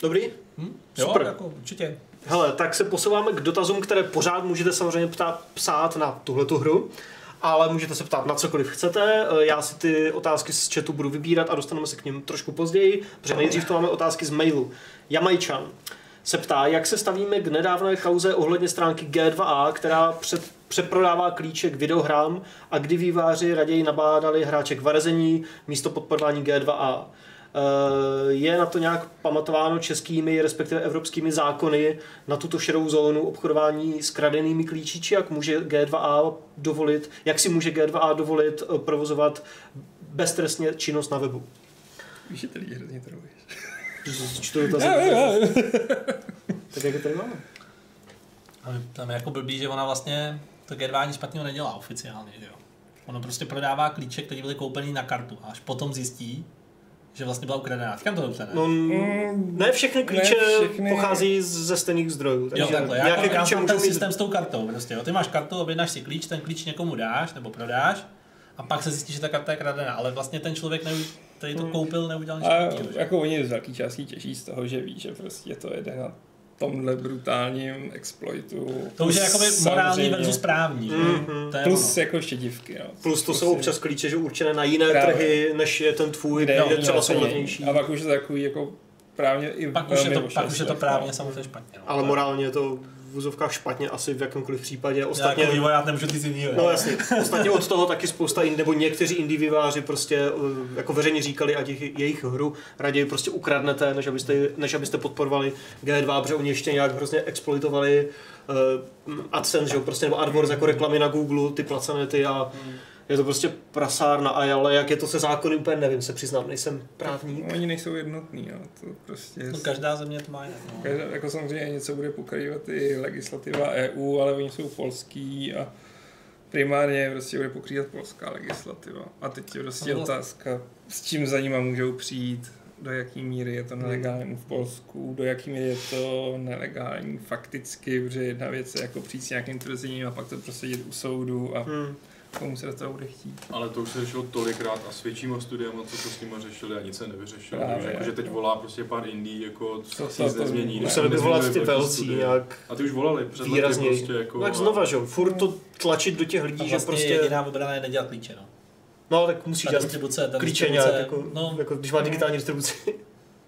Dobrý? Hm? Jo, Super. jako určitě. Hele, tak se posouváme k dotazům, které pořád můžete samozřejmě ptát, psát na tuhletu hru, ale můžete se ptát na cokoliv chcete. Eh, Já si ty otázky z chatu budu vybírat a dostaneme se k ním trošku později, protože nejdřív to máme otázky z mailu. Jamajčan se ptá, jak se stavíme k nedávné kauze ohledně stránky G2A, která před, přeprodává klíče k videohrám a kdy výváři raději nabádali hráče k varezení místo podporování G2A. Eh, Je na to nějak pamatováno českými, respektive evropskými zákony na tuto šedou zónu obchodování s kradenými klíči, či jak může G2A dovolit, jak si může G2A dovolit eh, provozovat beztrestně činnost na webu? Víš, že ty lidi hrozně trvuješ. Čtu dotazy. Tak jak to tady máme? Ale tam je jako blbý, že ona vlastně to G2 nic špatného nedělá oficiálně, že jo. Ono prostě prodává klíče, které byly koupený na kartu a až potom zjistí, že vlastně byla ukradená. Říkám to dobře, ne? No, ne všechny klíče Ne všechny. pochází ze stejných zdrojů. Takže Jo, takhle. Já, nějaké jako, já klíče ten mít systém s tou kartou. Prostě, jo. Ty máš kartu, objednáš si klíč, ten klíč někomu dáš nebo prodáš a pak se zjistí, že ta karta je kradená. Ale vlastně ten člověk, neu, který to koupil, neudělal nic jako oni z velké části těší z toho, že ví, že prostě to jede na tomhle brutálním exploitu. To už je jakoby morální Samozřejmě. versus právní. že? Mhm. To je Plus ono. jako štědivky, no. Plus to Prostě- jsou občas klíče, že určené na jiné Právě. trhy, než je ten tvůj, kde kde je oni třeba jsou levnější. A pak už je to takový jako právně i Pak už, je to, pak už je to právně no. samozřejmě špatně. No. Ale morálně je to vozovkách špatně asi v jakémkoliv případě. Já Ostatně, jako vývojář nemůžu říct jinýho. no jasně, ostatně od toho taky spousta, in, nebo někteří indie výváři prostě eh, jako veřejně říkali, ať jejich, jejich hru raději prostě ukradnete, než abyste, než abyste podporovali G2, protože oni ještě nějak hrozně exploitovali uh, AdSense, že jo, prostě, nebo AdWords jako reklamy na Google, ty placené ty a je to prostě prasárna, a ale jak je to se zákony, úplně nevím, se přiznám, nejsem právník. No, Oni nejsou jednotní, no. To prostě No, každá země to má jinak. No. Každá, jako samozřejmě něco bude pokrývat i legislativa EU, ale oni jsou polský a primárně prostě bude pokrývat polská legislativa. A teď je prostě No, otázka, s čím za nima můžou přijít, do jaký míry je to nelegální v Polsku, do jaký míry je to nelegální fakticky, protože jedna věc je jako přijít s nějakým tvrzením a pak to prosadit u soudu a Hmm. Komu se do toho bude chtít. Ale to už se řešilo tolikrát a s většíma studiama, co to s nima řešili a nic se nevyřešilo. Právě. Takže jakože teď volá prostě pár indí, jako co To- se nic nezmění. Museli by volat ty velcí nějak A ty už volali před lety výrazněji. prostě jako... tak znova, že jo, furt to tlačit do těch lidí, A že vlastně prostě, jediná vybraná je nedělat klíče. No. no tak musíš dělat distribuce, ta klíče distribuce, nějak, jako, no, jako když má digitální distribuci.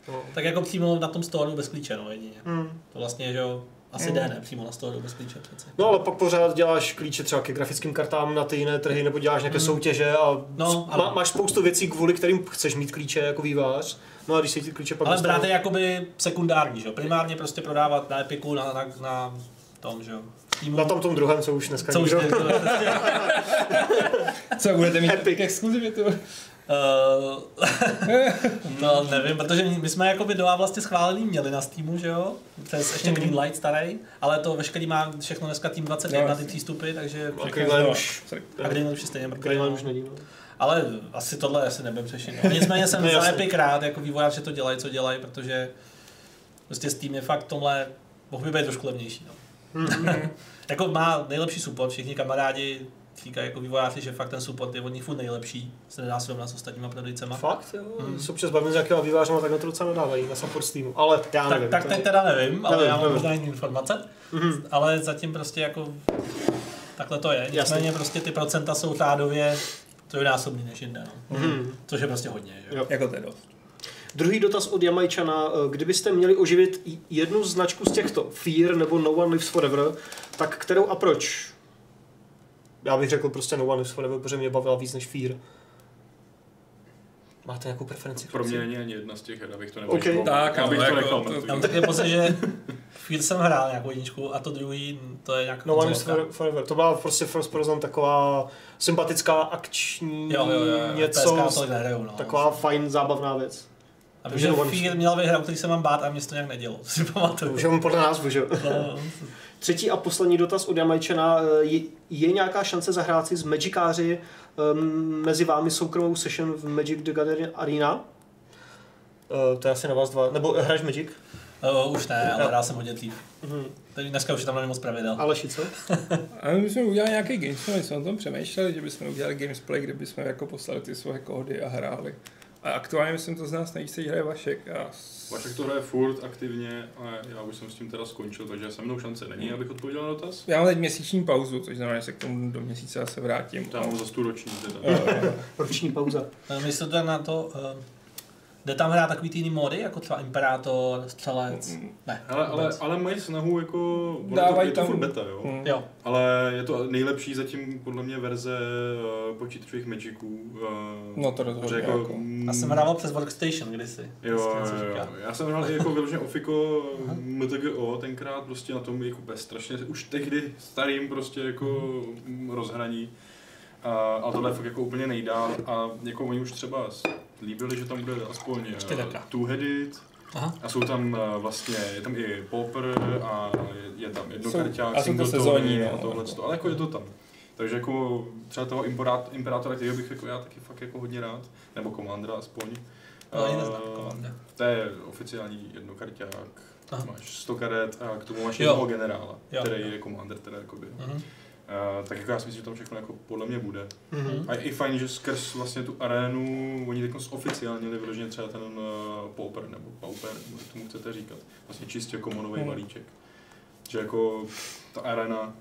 No. tak jako přímo na tom storu bez klíče, no jedině. Hmm. To vlastně, že jo, asi jde, ne, přímo na storu bez klíče přece. No ale pak pořád děláš klíče třeba ke grafickým kartám na ty jiné trhy, nebo děláš nějaké Hmm. soutěže a No, má, ano. máš spoustu věcí, kvůli kterým chceš mít klíče jako vývář. No a když si ty klíče pak Ale dostanou- brát je jakoby sekundární, že jo, primárně prostě prodávat na Epiku, na, na, na tom, že jo. Na tom tom druhém, co už dneska co už ne, Co budete mít Epic. exkluzivitu? Uh, no nevím, protože my jsme jakoby DOA vlastně schválený měli na Steamu, že jo? Přes ještě Greenlight starý, ale to veškerý má všechno dneska Team 21 No, ty přístupy, takže A Greenlight už, a Greenlight už je stejně Greenlight no. už není. no. Ale asi tohle asi nebudem řešit. No. Nicméně jsem za. Epic rád, jako vývojář, že to dělají, co dělají, protože prostě Steam je fakt tomhle, mohl by být trošku levnější. No. jako má nejlepší support, všichni kamarádi říkají jako vývojáři, že fakt ten support je od nich furt nejlepší, se nedá srovnat s ostatníma prodejcema. Fakt, jo. Mhm. Se občas bavím s nějakýma vývářema, tak na to docela nadávají na support Steamu. Ale já Tak, nevím. tak to- teď teda nevím, ale Nevím, já mám nevím. možná jiné informace, Mhm. ale zatím prostě jako takhle to je. Jasně. Nicméně prostě ty procenta jsou řádově trojnásobný než jinde, no. Mhm. což je prostě hodně. Že? Jo. Jako to je dost. Druhý dotaz od Jamajčana. eh, Kdybyste měli oživit jednu značku z těchto, Fear nebo No One Lives Forever, tak kterou a proč? Já bych řekl prostě No One Lives Forever, protože mě bavila víc než Fear. Máte nějakou preferenci? Pro mě není ani jedna z těch her, abych to OK. nevyšlo. Tak, abych ano, to jako to-. Já mám takový pocit, že Fear jsem hrál nějakou jedničku a to druhý, to je nějaká No One konzolovka. Forever. To byla prostě first person taková sympatická akční Jo, jo, jo, něco, PSK tolik nehraju, no. taková fajn zábavná věc. A vím, že No Fear měl o který se mám bát a mě se to nějak nedělo, si pamatuju. Už podle názvu, že jo? Třetí a poslední dotaz od Jamajčana. Je, je nějaká šance zahrát si s Magikáři um, mezi vámi soukromou session v Magic the Gathering Arena? Uh, to je asi na vás dva. Nebo hraješ Magic? uh, už ne, ale hrál jsem hodně dřív. Mhm. Teď dneska už je tam není moc pravidel. Aleši, co? A my jsme udělali nějaký gameplay, my jsme o tom přemýšleli, že bychom udělali gamesplay, kde bychom jako poslali ty svoje kódy a hráli. A aktuálně myslím, to z nás nejvíce hraje Vašek. A s... Vašek to hraje furt aktivně a já už jsem s tím teda skončil, takže se mnou šance není, abych odpověděl na dotaz. Já mám teď měsíční pauzu, což znamená, že se k tomu do měsíce zase vrátím. Já mám za tu roční teda. Eh, Roční pauza. Uh, Myslím to na to, uh, jde tam hrát takový ty jiný mody, jako třeba Imperátor, Střelec. mm, Ne, Ale, ale, ale mají snahu jako... ono to, Dávají je to tam- furt beta, jo. mm. Jo, Ale je to nejlepší zatím podle mě verze uh, počítačových Magiců. Uh, No to rozhodně, jako, jako. já jsem hrával přes Workstation kdysi. Jo, jo, jo. Já jsem hrál i jako vyloženě Ofiko MTGO tenkrát prostě na tom jako strašně už tehdy starým prostě jako mm, rozhraní. A, a tohle je fakt jako úplně nejdál a jako oni už třeba líbili, že tam bude aspoň eh, Čtyřka. two-headed Aha. a jsou tam eh, vlastně, je tam i pauper a je, je tam jednokarťák, a jsou to no. a tohle, ale jako je to tam. Takže jako třeba toho imperát, Imperátora, kterého bych jako já taky fakt jako hodně rád, nebo Commandera aspoň. Neznám komanda. to je oficiální jednokarťák, Aha. máš 100 karet a k tomu máš Jo. jednoho generála, Jo. který je commander teda jakoby. Mhm. Uh, tak jako já si myslím, že tam všechno jako podle mě bude. Mhm. A je i fajn, že skrz vlastně tu arénu oni teď oficiálně vyloženě třeba ten uh, pauper nebo pauper, jak tomu chcete říkat, vlastně čistě komonový Mhm. balíček. Že jako ta arena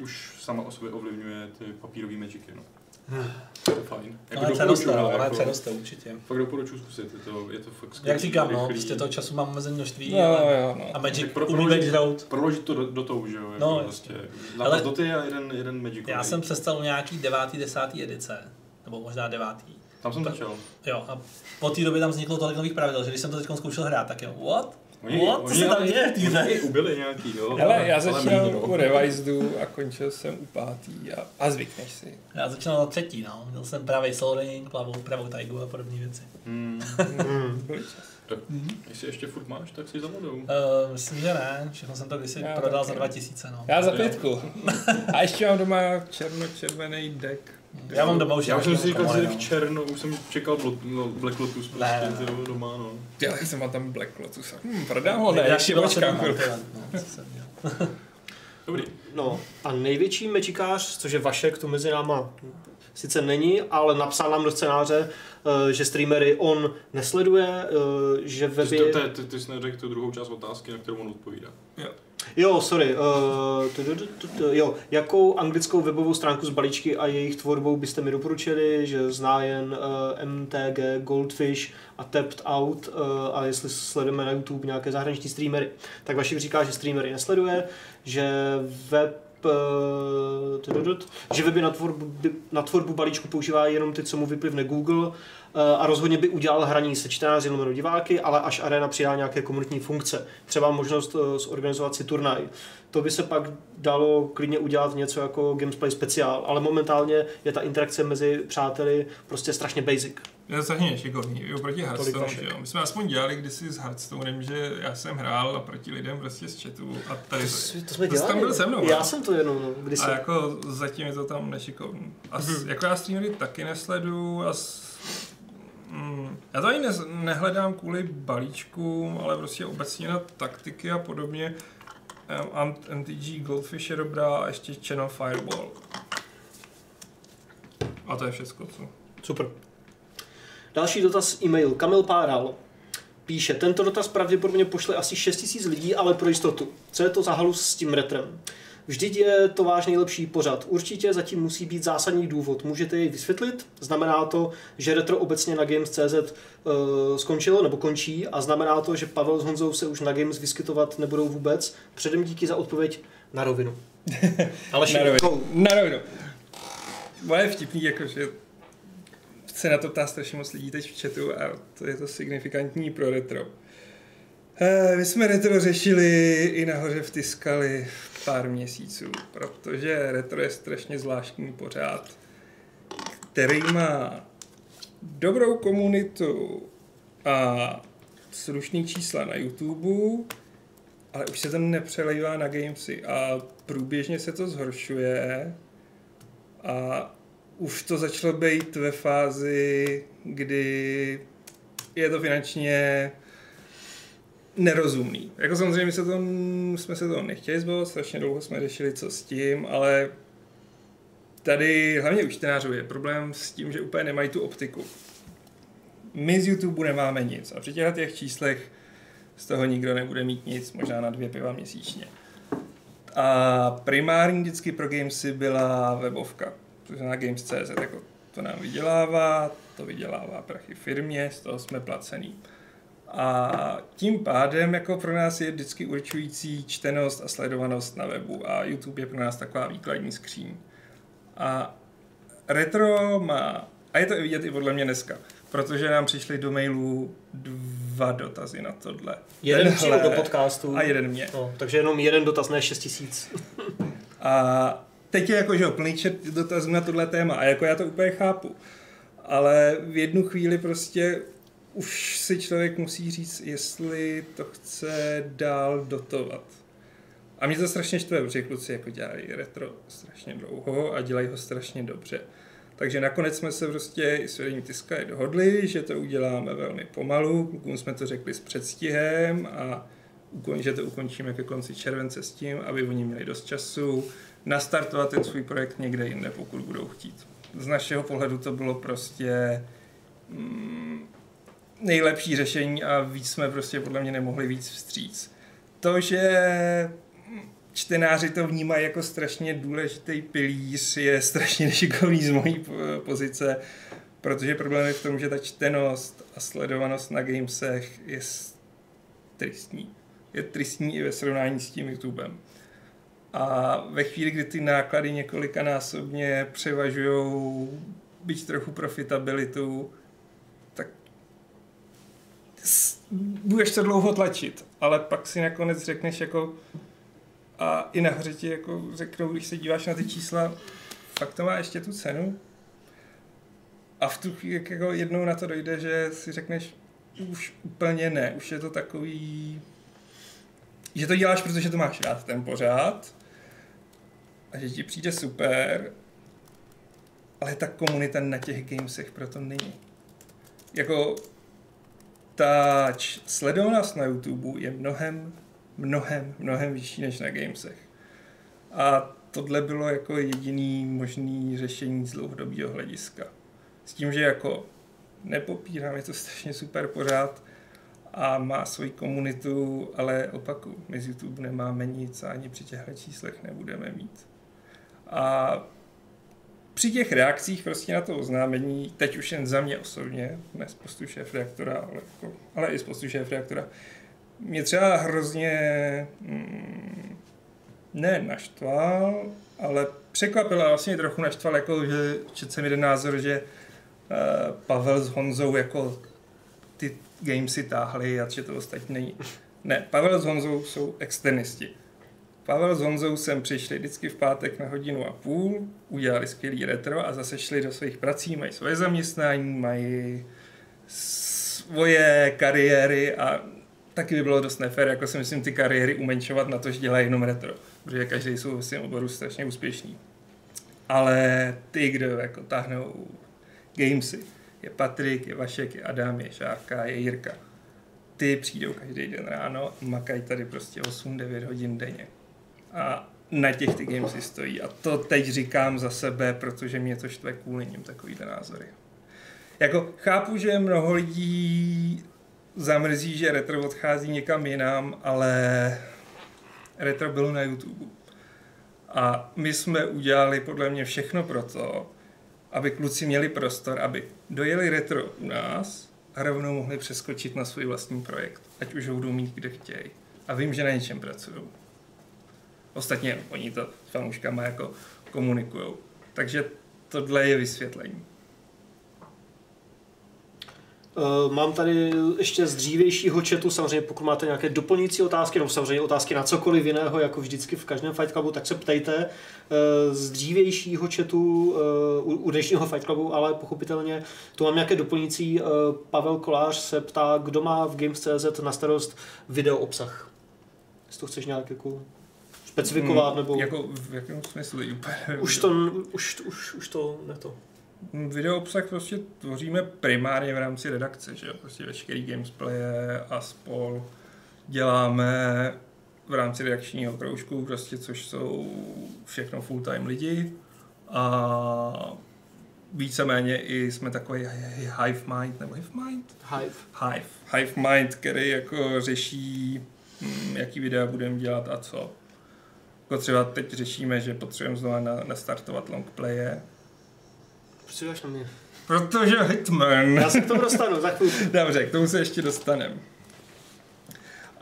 už sama o sobě ovlivňuje ty papírové magicy, no. Hmm. To je fajn. Jako Ale doporučuji, přeroste, no, ale ale jako, přeroste určitě. fakt doporučuji zkusit, je to, je to fakt skvělý, Jak říkám, no, prostě toho času mám omezené množství, Jo, ale... jo, no. A Magic Pro- umí pro- být hrout. Proložit to do, do toho, že jo? Jako No, prostě. Ale- Ale... Doty a jeden, jeden Magic. Já jsem přestal u nějaký devátý, desátý edice. Nebo možná devátý. Tam jsem začal. Jo, a po té době tam vzniklo tolik nových pravidel, že když jsem to teď zkoušel hrát, tak jo, what? Oni, What? Co se tam děje v? Oni ubili nějaký, jo. Hele, já ale začínal míň, no. u Revisedu a končil jsem u pátý a, a zvykneš si. Já začínal na třetí, no. Měl jsem pravý Soul Ring, pravou, pravou Taigu a podobné věci. Hmm. Mhm. Byly čas. Jestli ještě furt máš, tak si za vodou. Uh, myslím, že ne. Všechno jsem to kdysi Já prodal taky. za 2000, no. Já za pětku. A ještě mám doma černo-červený deck. Já mám doma už Já už jsem si říkal, že v černo, už jsem čekal Blo- no, Black Lotus prostě Ne, ne, ne. tyjo, doma, no. Já jsem mám tam Black Lotus. Hm, prodám ho, ne, Já ještě počkám. no. Dobrý. No a největší mečikář, což je Vašek, tu mezi náma sice není, ale napsal nám do scénáře, eh, že streamery on nesleduje, eh, že weby... ty, ty, ty, ty jsi neřekl tu druhou část otázky, na kterou on odpovídá. Jo, sorry. Uh, jo, jakou anglickou webovou stránku z balíčky a jejich tvorbou byste mi doporučili, že zná jen uh, MTG, Goldfish a Tapped Out uh, a jestli sledujeme na YouTube nějaké zahraniční streamery. Tak Vašik říká, že streamery nesleduje, že web eh, že weby na tvorbu, na tvorbu balíčku používá jenom ty, co mu vyplivne Google eh, a rozhodně by udělal hraní se 14 lomeno diváky, ale až Arena přidá nějaké komunitní funkce. Třeba možnost eh, zorganizovat si turnaj. To by se pak dalo klidně udělat něco jako Gamesplay speciál, ale momentálně je ta interakce mezi přáteli prostě strašně basic. Je to strašně nešikovný, i oproti Hearthstone, že jo. My jsme aspoň dělali kdysi s Hearthstonem, že já jsem hrál a proti lidem prostě z chatu a tady To, to, jsme- to dělali. tam byl se mnou, Já no. jsem to jenom, no, když a jako zatím je to tam nešikovný. A s, Mhm. jako já streamery taky nesledu a s, mm, já to ani ne, nehledám kvůli balíčkům, ale prostě obecně na taktiky a podobně. Um, MTG Goldfish je dobrá a ještě Channel Fireball. A to je všechno, co? Super. Další dotaz e-mail. Kamil Páral píše, tento dotaz pravděpodobně pošle asi 6000 lidí, ale pro jistotu. Co je to za halus s tím retrem? Vždyť je to váš nejlepší pořad. Určitě zatím musí být zásadní důvod. Můžete jej vysvětlit? Znamená to, že retro obecně na Games.cz uh, skončilo nebo končí a znamená to, že Pavel s Honzou se už na Games vyskytovat nebudou vůbec? Předem díky za odpověď na rovinu. Ale Na rovinu. Na rovinu. Moje vtipný, jako, že se na to ptá strašně moc lidí teď v chatu a to je to signifikantní pro retro. Eh, My jsme retro řešili i nahoře vtiskali pár měsíců, protože retro je strašně zvláštní pořád, který má dobrou komunitu a slušný čísla na YouTube, ale už se to nepřelejvá na gamesy a průběžně se to zhoršuje a už to začalo být ve fázi, kdy je to finančně nerozumný. Jako samozřejmě se to, jsme se toho nechtěli zbavit, strašně dlouho jsme řešili, co s tím, ale tady hlavně u čtenářů je problém s tím, že úplně nemají tu optiku. My z YouTube nemáme nic a při těch číslech z toho nikdo nebude mít nic, možná na dvě piva měsíčně. A primární vždycky pro Gamesy byla webovka, to znamená Games.cz, jako to nám vydělává, to vydělává prachy firmě, z toho jsme placený. A tím pádem jako pro nás je vždycky určující čtenost a sledovanost na webu a YouTube je pro nás taková výkladní skříň. A retro má, a je to i vidět i podle mě dneska, protože nám přišly do mailů dva dotazy na tohle. Jeden Tenhle do podcastu. A jeden mě. No, takže jenom jeden dotaz, ne 6000. A teď je jako, že jo, plný čet dotazů na tohle téma a jako já to úplně chápu. Ale v jednu chvíli prostě už si člověk musí říct, jestli to chce dál dotovat. A mě to strašně štve, protože kluci jako dělají retro strašně dlouho a dělají ho strašně dobře. Takže nakonec jsme se prostě i s vedením Tiska i dohodli, že to uděláme velmi pomalu, klukům jsme to řekli s předstihem a že to ukončíme ke konci července s tím, aby oni měli dost času nastartovat ten svůj projekt někde jinde, pokud budou chtít. Z našeho pohledu to bylo prostě mm, nejlepší řešení a víc jsme prostě podle mě nemohli víc vstříc. To, že čtenáři to vnímají jako strašně důležitý pilíř, je strašně nešikovný z mojí po- pozice, protože problém je v tom, že ta čtenost a sledovanost na gamesech je tristní. Je tristní i ve srovnání s tím YouTubem. A ve chvíli, kdy ty náklady několikanásobně převažují byť trochu profitabilitu, tak budeš to dlouho tlačit, ale pak si nakonec řekneš jako a i nahoře ti jako řeknou, když se díváš na ty čísla, fakt to má ještě tu cenu. A v tu chvíli jako jednou na to dojde, že si řekneš, už úplně ne, už je to takový, že to děláš, protože to máš rád ten pořád a že ti přijde super, ale ta komunita na těch gamesech proto není. Jako ta sledovanost na YouTube je mnohem, mnohem, mnohem vyšší než na gamesech. A tohle bylo jako jediný možný řešení z dlouhodobého hlediska. S tím, že jako nepopírám, je to strašně super pořád a má svoji komunitu, ale opaku, my z YouTube nemáme nic a ani při těchto číslech nebudeme mít. A při těch reakcích prostě na to oznámení, teď už jen za mě osobně, ne z postu šéf reaktora, ale, jako, ale i z postu šéf reaktora, mě třeba hrozně mm, ne naštval, ale překvapil a vlastně trochu naštval, jako, že četl jsem jeden názor, že uh, Pavel s Honzou jako ty gamesy táhli a že to ostatní není. Ne, Pavel s Honzou jsou externisti. Pavel s Honzou sem přišli vždycky v pátek na hodinu a půl, udělali skvělý retro a zase šli do svých prací, mají svoje zaměstnání, mají svoje kariéry a taky by bylo dost nefér, jako si myslím, ty kariéry umenšovat na to, že dělají jenom retro, protože každý jsou v svém oboru strašně úspěšný. Ale ty, kdo jako táhnou gamesy, je Patrik, je Vašek, je Adam, je Šárka, je Jirka. Ty přijdou každý den ráno, makají tady prostě 8-9 hodin denně. A na těch ty gamesy stojí. A to teď říkám za sebe, protože mě to štve kvůli ním takovýhle názory. Jako chápu, že mnoho lidí zamrzí, že retro odchází někam jinam, ale retro bylo na YouTube. A my jsme udělali podle mě všechno pro to, aby kluci měli prostor, aby dojeli retro u nás a rovnou mohli přeskočit na svůj vlastní projekt, ať už ho budou mít kde chtějí. A vím, že na něčem pracují. Ostatně oni to s fanouškama jako komunikují. Takže tohle je vysvětlení. Uh, mám tady ještě z dřívějšího chatu, samozřejmě pokud máte nějaké doplňující otázky, nebo samozřejmě otázky na cokoliv jiného, jako vždycky v každém Fight Clubu, tak se ptejte. Uh, z dřívějšího chatu uh, u, dnešního Fight Clubu, ale pochopitelně tu mám nějaké doplňující. Pavel Kolář se ptá, kdo má v Games.cz na starost video obsah. Jestli to chceš nějak jako specifikovat, Hmm, nebo... Jako v jakém smyslu? Úplně Už to, už, už, už to, ne to. Video obsah prostě tvoříme primárně v rámci redakce, že jo? Prostě veškerý gamesplaye a spol děláme v rámci redakčního kroužku, prostě, což jsou všechno full-time lidi a víceméně i jsme takový hive mind, nebo hive mind? Hive. Hive. Hive mind, který jako řeší, hm, jaký videa budeme dělat a co. Jako třeba teď řešíme, že potřebujeme znovu na, nastartovat longplaye, Proč si na mě? Protože Hitman. Já se k tomu dostanu za chvilku. Dobře, k tomu se ještě dostaneme.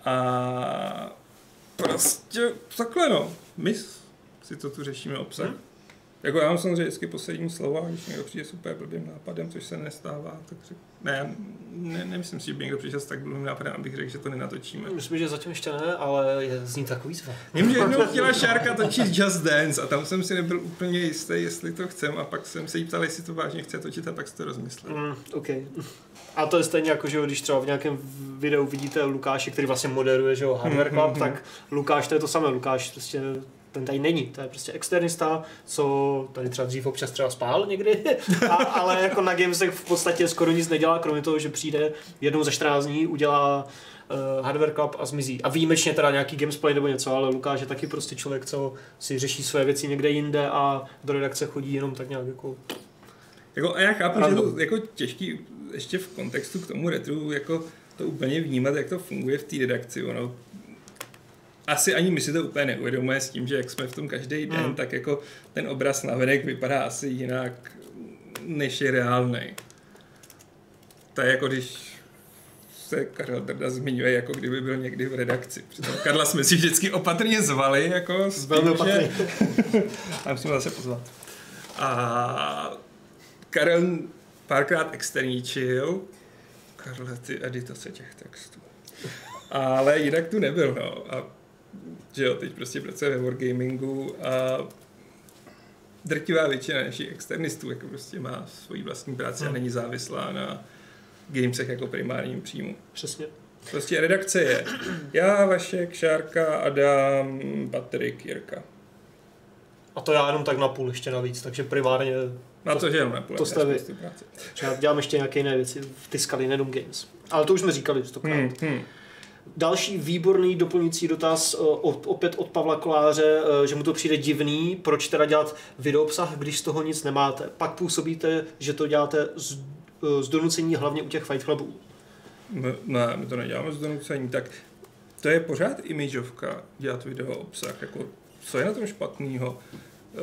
A prostě takhle no. My si to tu řešíme obsah. Hmm. Jako já mám samozřejmě vždycky poslední slovo, a když někdo přijde s úplně blbým nápadem, což se nestává, tak řek... ne, ne, nemyslím si, že by někdo přišel s tak blbým nápadem, abych řekl, že to nenatočíme. Myslím, že zatím ještě ne, ale je, zní tak výzva. Mě už jednou chtěla Šárka točit Just Dance a tam jsem si nebyl úplně jistý, jestli to chcem a pak jsem se jí ptal, jestli to vážně chce točit a pak si to rozmyslel. Mm, OK. A to je stejně jako, že když třeba v nějakém videu vidíte Lukáše, který vlastně moderuje, že jo, Hardware Club, Mhm. tak Lukáš to je to samé. Lukáš prostě ten tady není, to je prostě externista, co tady třeba dřív občas třeba spál někdy, a, ale jako na Gamesech v podstatě skoro nic nedělá, kromě toho, že přijde jednou za 14 dní, udělá uh, Hardware Club a zmizí. A výjimečně teda nějaký gamesplay nebo něco, ale Lukáš je taky prostě člověk, co si řeší své věci někde jinde a do redakce chodí jenom tak nějak jako Jako, a já chápu, že Random. to jako těžký ještě v kontextu k tomu retru jako to úplně vnímat, jak to funguje v té redakci. Ono, asi ani my si to úplně neuvědomuje s tím, že jak jsme v tom každý den, Hmm. tak jako ten obraz navenek vypadá asi jinak, než je reálný. To je jako když se Karel Drda zmiňuje, jako kdyby byl někdy v redakci. Přitom Karla jsme si vždycky opatrně zvali, jako s velmi opatrně. že... A musíme zase pozvat. A Karel párkrát externíčil. Karle, ty editace těch textů. Ale jinak tu nebyl, no. A že jo, teď prostě pracuje ve Wargamingu a drtivá většina našich externistů jako prostě má svoji vlastní práci a Hmm. není závislá na gamesech jako primárním příjmu. přesně. Prostě redakce je já, Vašek, Šárka, Adam, Patrik, Jirka. A to já jenom tak na půl ještě navíc, takže primárně Na to, že jenom na to jste vy. práce. třeba dělám ještě nějaké jiné věci v Tiskali, nejenom Games. Ale to už jsme říkali stokrát. Hmm, hmm. Další výborný doplňující dotaz o- opět od Pavla Koláře, eh, že mu to přijde divný, proč teda dělat videoobsah, když z toho nic nemáte. Pak působíte, že to děláte z, eh, z donucení hlavně u těch Fight Clubů. Ne, my to neděláme z donucení, tak to je pořád imageovka dělat video obsah, jako co je na tom špatného? E,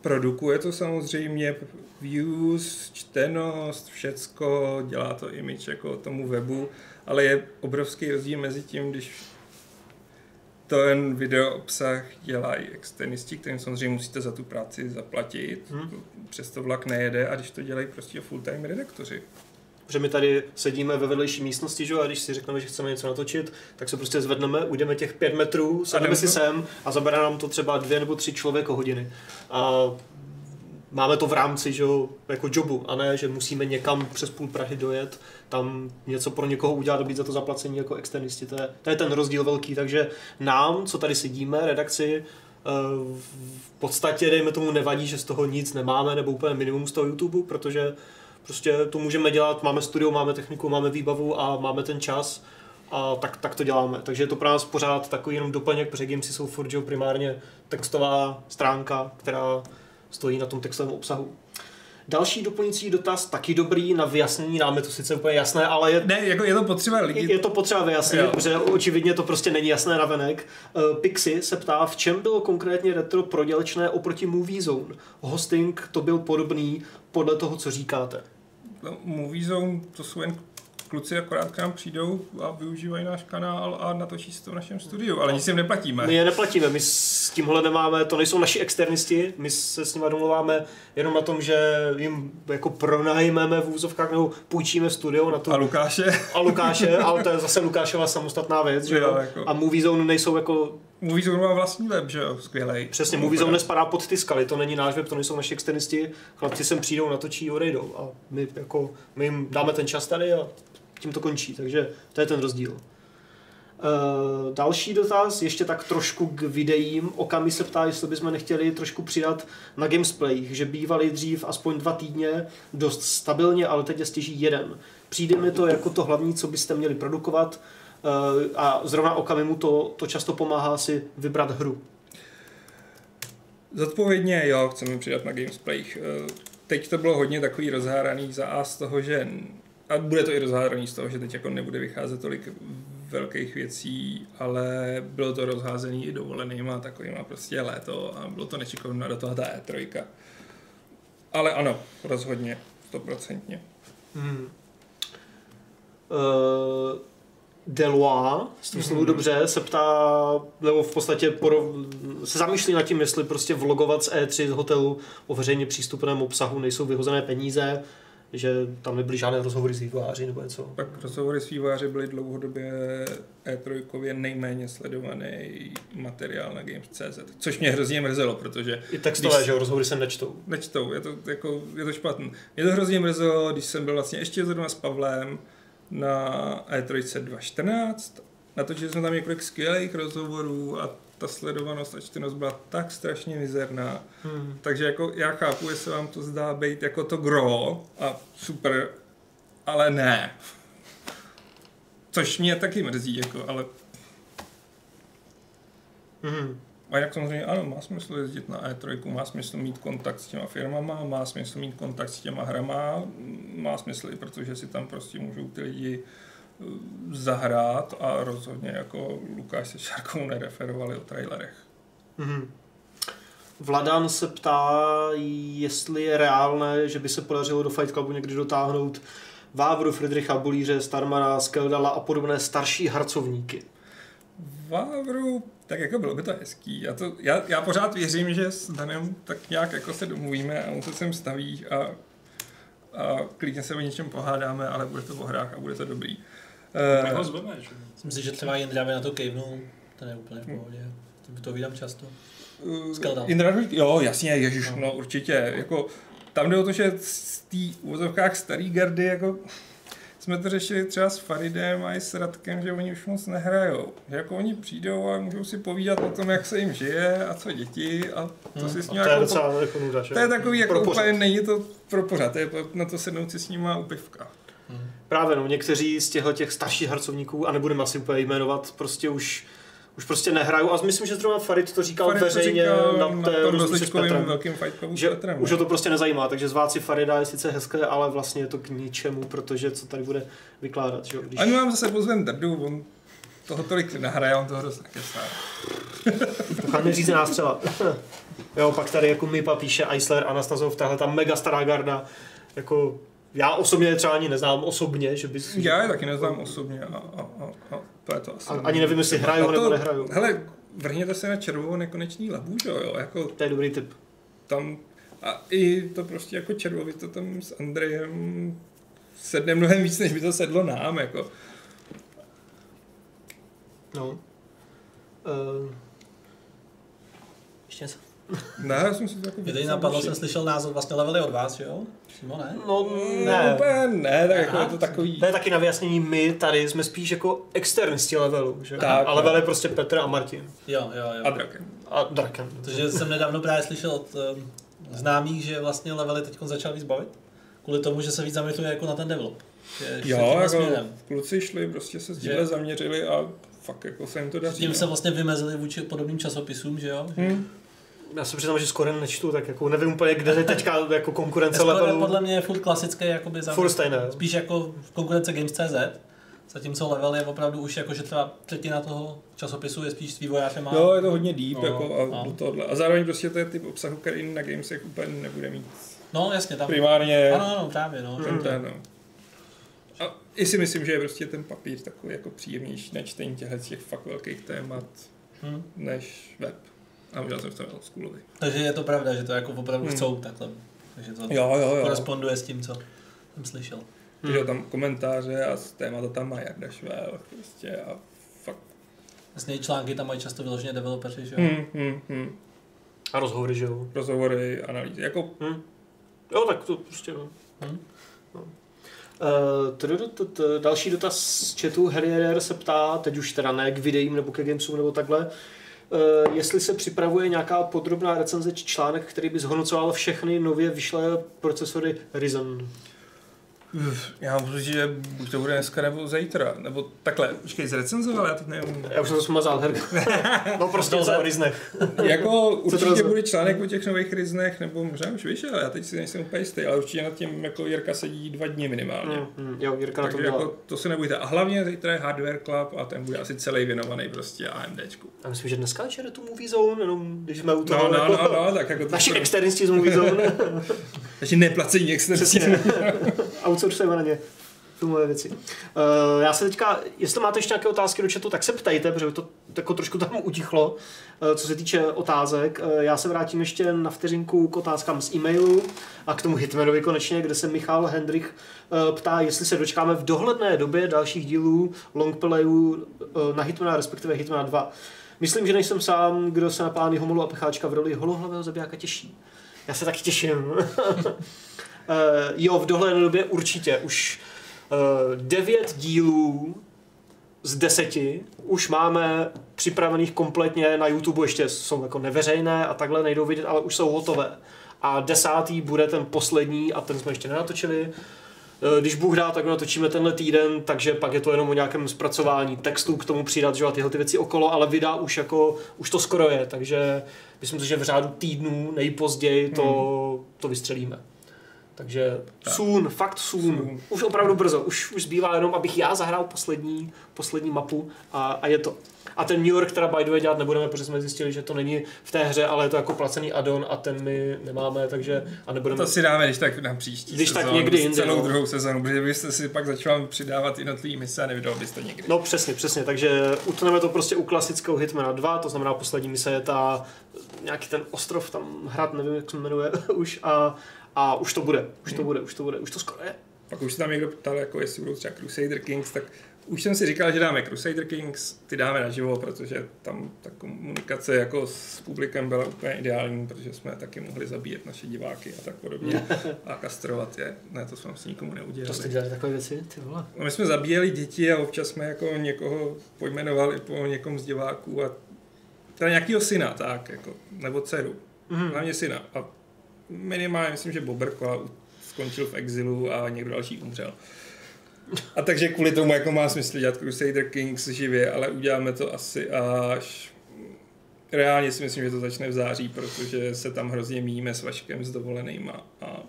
produkuje to samozřejmě views, čtenost, všecko, dělá to image jako tomu webu, ale je obrovský rozdíl mezi tím, když ten video obsah dělají externisti, kterým samozřejmě musíte za tu práci zaplatit, Hmm. přesto vlak nejede a když to dělají prostě full-time redaktoři. Protože my tady sedíme ve vedlejší místnosti, že? jo, a když si řekneme, že chceme něco natočit, tak se prostě zvedneme, ujdeme těch pět metrů, sedneme si sem a zabere nám to třeba dvě nebo tři člověko hodiny. A máme to v rámci že jo, jako jobu, a ne, že musíme někam přes půl Prahy dojet, tam něco pro někoho udělat být za to zaplacení jako externisti. To je, to je ten rozdíl velký, takže nám, co tady sedíme, redakci, eh, v podstatě, dejme tomu, nevadí, že z toho nic nemáme, nebo úplně minimum z toho YouTube, protože prostě to můžeme dělat, máme studio, máme techniku, máme výbavu a máme ten čas a tak, tak to děláme. Takže je to pro nás pořád takový jenom doplněk, protože Gamesy jsou furt primárně textová stránka, která stojí na tom textovém obsahu. Další doplňující dotaz, taky dobrý na vyjasnění, nám je to sice úplně jasné, ale je, Ne, jako je to potřeba lidi. je to potřeba vyjasnit, Jo. protože očividně to prostě není jasné na venek. Pixi se ptá, v čem bylo konkrétně retro prodělečné oproti Movie Zone? Hosting to byl podobný podle toho, co říkáte. No, Movie Zone, to jsou jen kluci akorát k nám přijdou a využívají náš kanál a natočí si to v našem studiu, ale nic jim neplatíme. My je neplatíme, my s tímhle nemáme, to nejsou naši externisti, my se s nimi domluváme jenom na tom, že jim jako pronajmeme v úzovkách nebo půjčíme studio na to. A Lukáše, a Lukáše, ale to je zase Lukášova samostatná věc, že jo? Jo, jako- A Movie Zone nejsou jako, Movie Zone má vlastní web, že jo, skvělej. přesně, Movie Zone nespadá pod ty skaly, to není náš web, to nejsou naši externisti, chlapci sem přijdou, natočí, odejdou a my jako, my jim dáme ten čas tady a tím to končí, takže to je ten rozdíl. Uh, další dotaz, ještě tak trošku k videím. Okami se ptá, jestli bychom nechtěli trošku přidat na gamesplayích, že bývali dřív aspoň dva týdně dost stabilně, ale teď je stěží jeden. Přijde mi to jako to hlavní, co byste měli produkovat uh, a zrovna Okamimu to, to často pomáhá si vybrat hru. Zodpovědně, jo, chceme přidat na Gamesplayích. Eh, Teď to bylo hodně takový rozháraný za A z toho, že a bude to i rozhádaný z toho, že teď jako nebude vycházet tolik velkých věcí, ale bylo to rozházený i dovolenýma takovýma prostě léto a bylo to nečikovno do toho ta E3. Ale ano, rozhodně, stoprocentně. Hmm. Uh, Delois, s tím mm-hmm. dobře, se ptá, nebo v podstatě porov, se zamýšlí nad tím, jestli prostě vlogovat z E3 z hotelu o veřejně přístupném obsahu nejsou vyhozené peníze, že tam nebyly žádné rozhovory s vývojáři nebo něco. Pak rozhovory s vývojáři byly dlouhodobě E3 nejméně sledovaný materiál na Games.cz, což mě hrozně mrzelo, protože I textové, Když- že rozhovory se nečtou. nečtou, je to, jako, je to špatný. Mě to hrozně mrzelo, když jsem byl vlastně ještě zrovna s Pavlem na E E3 2014, natočili jsme tam několik skvělých rozhovorů a ta sledovanost a čtenost byla tak strašně mizerná. Hmm. Takže jako já chápu, jestli vám to zdá být jako to gro a super, ale ne. Což mě taky mrzí, jako, ale Hmm. a jak samozřejmě, ano, má smysl jezdit na E3, má smysl mít kontakt s těma firmama, má smysl mít kontakt s těma hrama, má smysl i protože si tam prostě můžou ty lidi eh, zahrát a rozhodně jako Lukáš se Šárkou nereferovali o trailerech. Mhm. Vladan se ptá, jestli je reálné, že by se podařilo do Fight Clubu někdy dotáhnout Vávru, Friedricha Bulíře, Starmana, Skeldala a podobné starší harcovníky. Vávru, tak jako bylo by to hezký. Já, to, já, já pořád věřím, že s Danem tak nějak jako se domluvíme a on se sem staví a, a klidně se o něčem pohádáme, ale bude to o hrách a bude to dobrý. Tak Uh, ho zveme, že? Myslím si, že třeba Jindra by na to kejvnul, ten je úplně v pohodě. To- To vídám často. Uh, Skeletal. Indra Rudík, jo, jasně, ježiš, no určitě, jako tam jde o to, že z té úvozovkách starý gardy, jako jsme to řešili třeba s Faridem a i s Radkem, že oni už moc nehrajou. Že jako oni přijdou a můžou si povídat o tom, jak se jim žije a co děti a to si s A nimi to je jako docela jako nuda, že? to je takový, jako úplně není to pro pořád, to je na to sednout si s nima u pivka. Právě no, někteří z těchto těch starších harcovníků, a nebudeme asi úplně jmenovat, prostě už už prostě nehrajou. A myslím, že zrovna Farid to říkal Farid to veřejně říkal na té tom rozluce s Petrem. velkým Že Petrem. už no. ho to prostě nezajímá, takže zvát si Farida je sice hezké, ale vlastně je to k ničemu, protože co tady bude vykládat, že? Když... A my vám zase pozvem Drdu, on toho tolik nahraje, on toho dost nakesá. Cháme říct nás třeba. jo, pak tady jako Mipa píše Eisler, Anastazov, tahle ta mega stará garda, jako já osobně třeba ani neznám osobně, že bys... Já je taky neznám osobně a, a, a, a to je to asi. A- ani nevím, jestli hrajou to- nebo nehrajou. Hele, vrhněte se na červovou nekonečný labu, že jo, jako To je dobrý tip. tam, a i to prostě jako červovi to tam s Andrejem sedne mnohem víc, než by to sedlo nám, jako. No. Uh, ještě něco? Ne, já jsem si to jako Mě napadlo, jsem slyšel názor vlastně levely od vás, že jo? Přímo ne? No, Ne, ne. úplně ne, tak jako Aha. je to takový... To je taky na vyjasnění, my tady jsme spíš jako externisti levelu, že? Tak, a level je prostě Petr a Martin. Jo, jo, jo. A drakem. A Draken. Protože jsem nedávno právě slyšel od um, známých, že vlastně levely teď začal víc bavit. Kvůli tomu, že se víc zaměřuje jako na ten develop. Jo, jako směrem. kluci šli, prostě se s tímhle Že- zaměřili a fakt jako se jim to daří. Tím no. se vlastně vymezili vůči podobným časopisům, že jo? Hm. Já se přiznám, že skoro nečtu, tak jako nevím úplně, kde je teďka jako konkurence Skoro levelu. podle mě je furt klasické jakoby za... Furt stejné. Spíš jako konkurence Games.cz, zatímco level je opravdu už jako, že třeba třetina toho časopisu je spíš s vývojářem a... Jo, je to hodně deep No, jako a no. do tohohle. A zároveň prostě to je typ obsahu, který na Gamesech úplně nebude mít No jasně, tam... primárně Ano, ano, právě, no. ten, ten no. A i si myslím, že je prostě ten papír takový jako příjemnější na čtení těchto těch fakt velkých témat Hm. než web. A udělal jsem v tom oldschoolovi. Takže je to pravda, že to jako opravdu Hmm. chcou takhle. Takže to Jo, jo, jo. koresponduje s tím, co jsem slyšel. Hmm. Že tam komentáře a z témata tam má Jarda Švel prostě a fakt. Vlastně i články tam mají často vyloženě developeři, že jo? Hmm, hmm, hmm. A rozhovory, že jo. Rozhovory, analýzy. Jako Hm. Jo, tak to prostě no. Hm? no. Uh, trudutut, další dotaz z chatu Harrier se ptá, teď už teda ne k videím nebo ke gamesům nebo takhle, jestli se připravuje nějaká podrobná recenze či článek, který by zhodnocoval všechny nově vyšlé procesory Ryzen. Já mám pocit, že buď to bude dneska nebo zítra, nebo takhle, počkej, zrecenzoval, já teď nevím. Já už jsem to smazal, her. no prostě o Ryznech. jako určitě bude článek o těch nových ryznech, nebo možná už vyšel, já teď si nejsem úplně jistý, ale určitě nad tím jako Jirka sedí dva dny minimálně. Mm, mm, jo, Jirka na to Takže dělá. jako, to se nebojte. A hlavně zítra je Hardware Club a ten bude asi celý věnovaný prostě AMDčku. Já myslím, že dneska večer je tu Movie Zone, jenom když jsme u No, toho. no, jako, no, no, tak jako to Naši pro- externisti z Movie Zone. Takže neplacení externí. Outsourcujeme na ně věci. Uh, já se teďka, jestli máte ještě nějaké otázky do chatu, tak se ptejte, protože to jako trošku tam utichlo, uh, co se týče otázek. Uh, já se vrátím ještě na vteřinku k otázkám z e-mailu a k tomu Hitmanovi konečně, kde se Michal Hendrich uh, ptá, jestli se dočkáme v dohledné době dalších dílů longplayů uh, na Hitmana, respektive Hitmana 2. Myslím, že nejsem sám, kdo se na pány Homolu a Pecháčka v roli holohlavého zabijáka těší. Já se taky těším. Uh, jo, v dohledné době určitě. Už uh, devět dílů z deseti už máme připravených kompletně na YouTube, ještě jsou jako neveřejné a takhle nejdou vidět, ale už jsou hotové. A desátý bude ten poslední a ten jsme ještě nenatočili. Eh, Když Bůh dá, tak natočíme tenhle týden, takže pak je to jenom o nějakém zpracování textů k tomu přidat, že a tyhle ty věci okolo, ale vydá už jako, už to skoro je, takže myslím si, že v řádu týdnů nejpozději to, to vystřelíme. Takže Tak. soon, fakt soon. Soon. Už opravdu brzo. Už, už zbývá jenom, abych já zahrál poslední, poslední mapu a, a je to. A ten New York teda by the way dělat nebudeme, protože jsme zjistili, že to není v té hře, ale je to jako placený addon a ten my nemáme, takže a nebudeme... To si dáme, když tak na příští Když tak sezónu, někdy jinde, Celou no. druhou sezonu, protože byste si pak začal přidávat jednotlivý mise a nevydal byste nikdy. No přesně, přesně, takže utneme to prostě u klasického Hitmana 2, to znamená poslední mise je ta, nějaký ten ostrov tam hrad, nevím jak se jmenuje už a, a už to bude, už to bude, už to bude, už to skoro je. Pak už se tam někdo ptal, jako jestli budou třeba Crusader Kings, tak už jsem si říkal, že dáme Crusader Kings, ty dáme naživo, protože tam ta komunikace jako s publikem byla úplně ideální, protože jsme taky mohli zabíjet naše diváky a tak podobně a kastrovat je. Ne, to jsme s nikomu To jste neudělali. dělali takové věci, ty vole. No, my jsme zabíjeli děti a občas jsme jako někoho pojmenovali po někom z diváků a teda nějakýho syna, tak, jako, nebo dceru. Mhm. Hlavně syna. A minimálně myslím, že Boberko skončil v exilu a někdo další umřel. A takže kvůli tomu jako má smysl dělat Crusader Kings živě, ale uděláme to asi až... Reálně si myslím, že to začne v září, protože se tam hrozně míme s Vaškem s dovolenýma a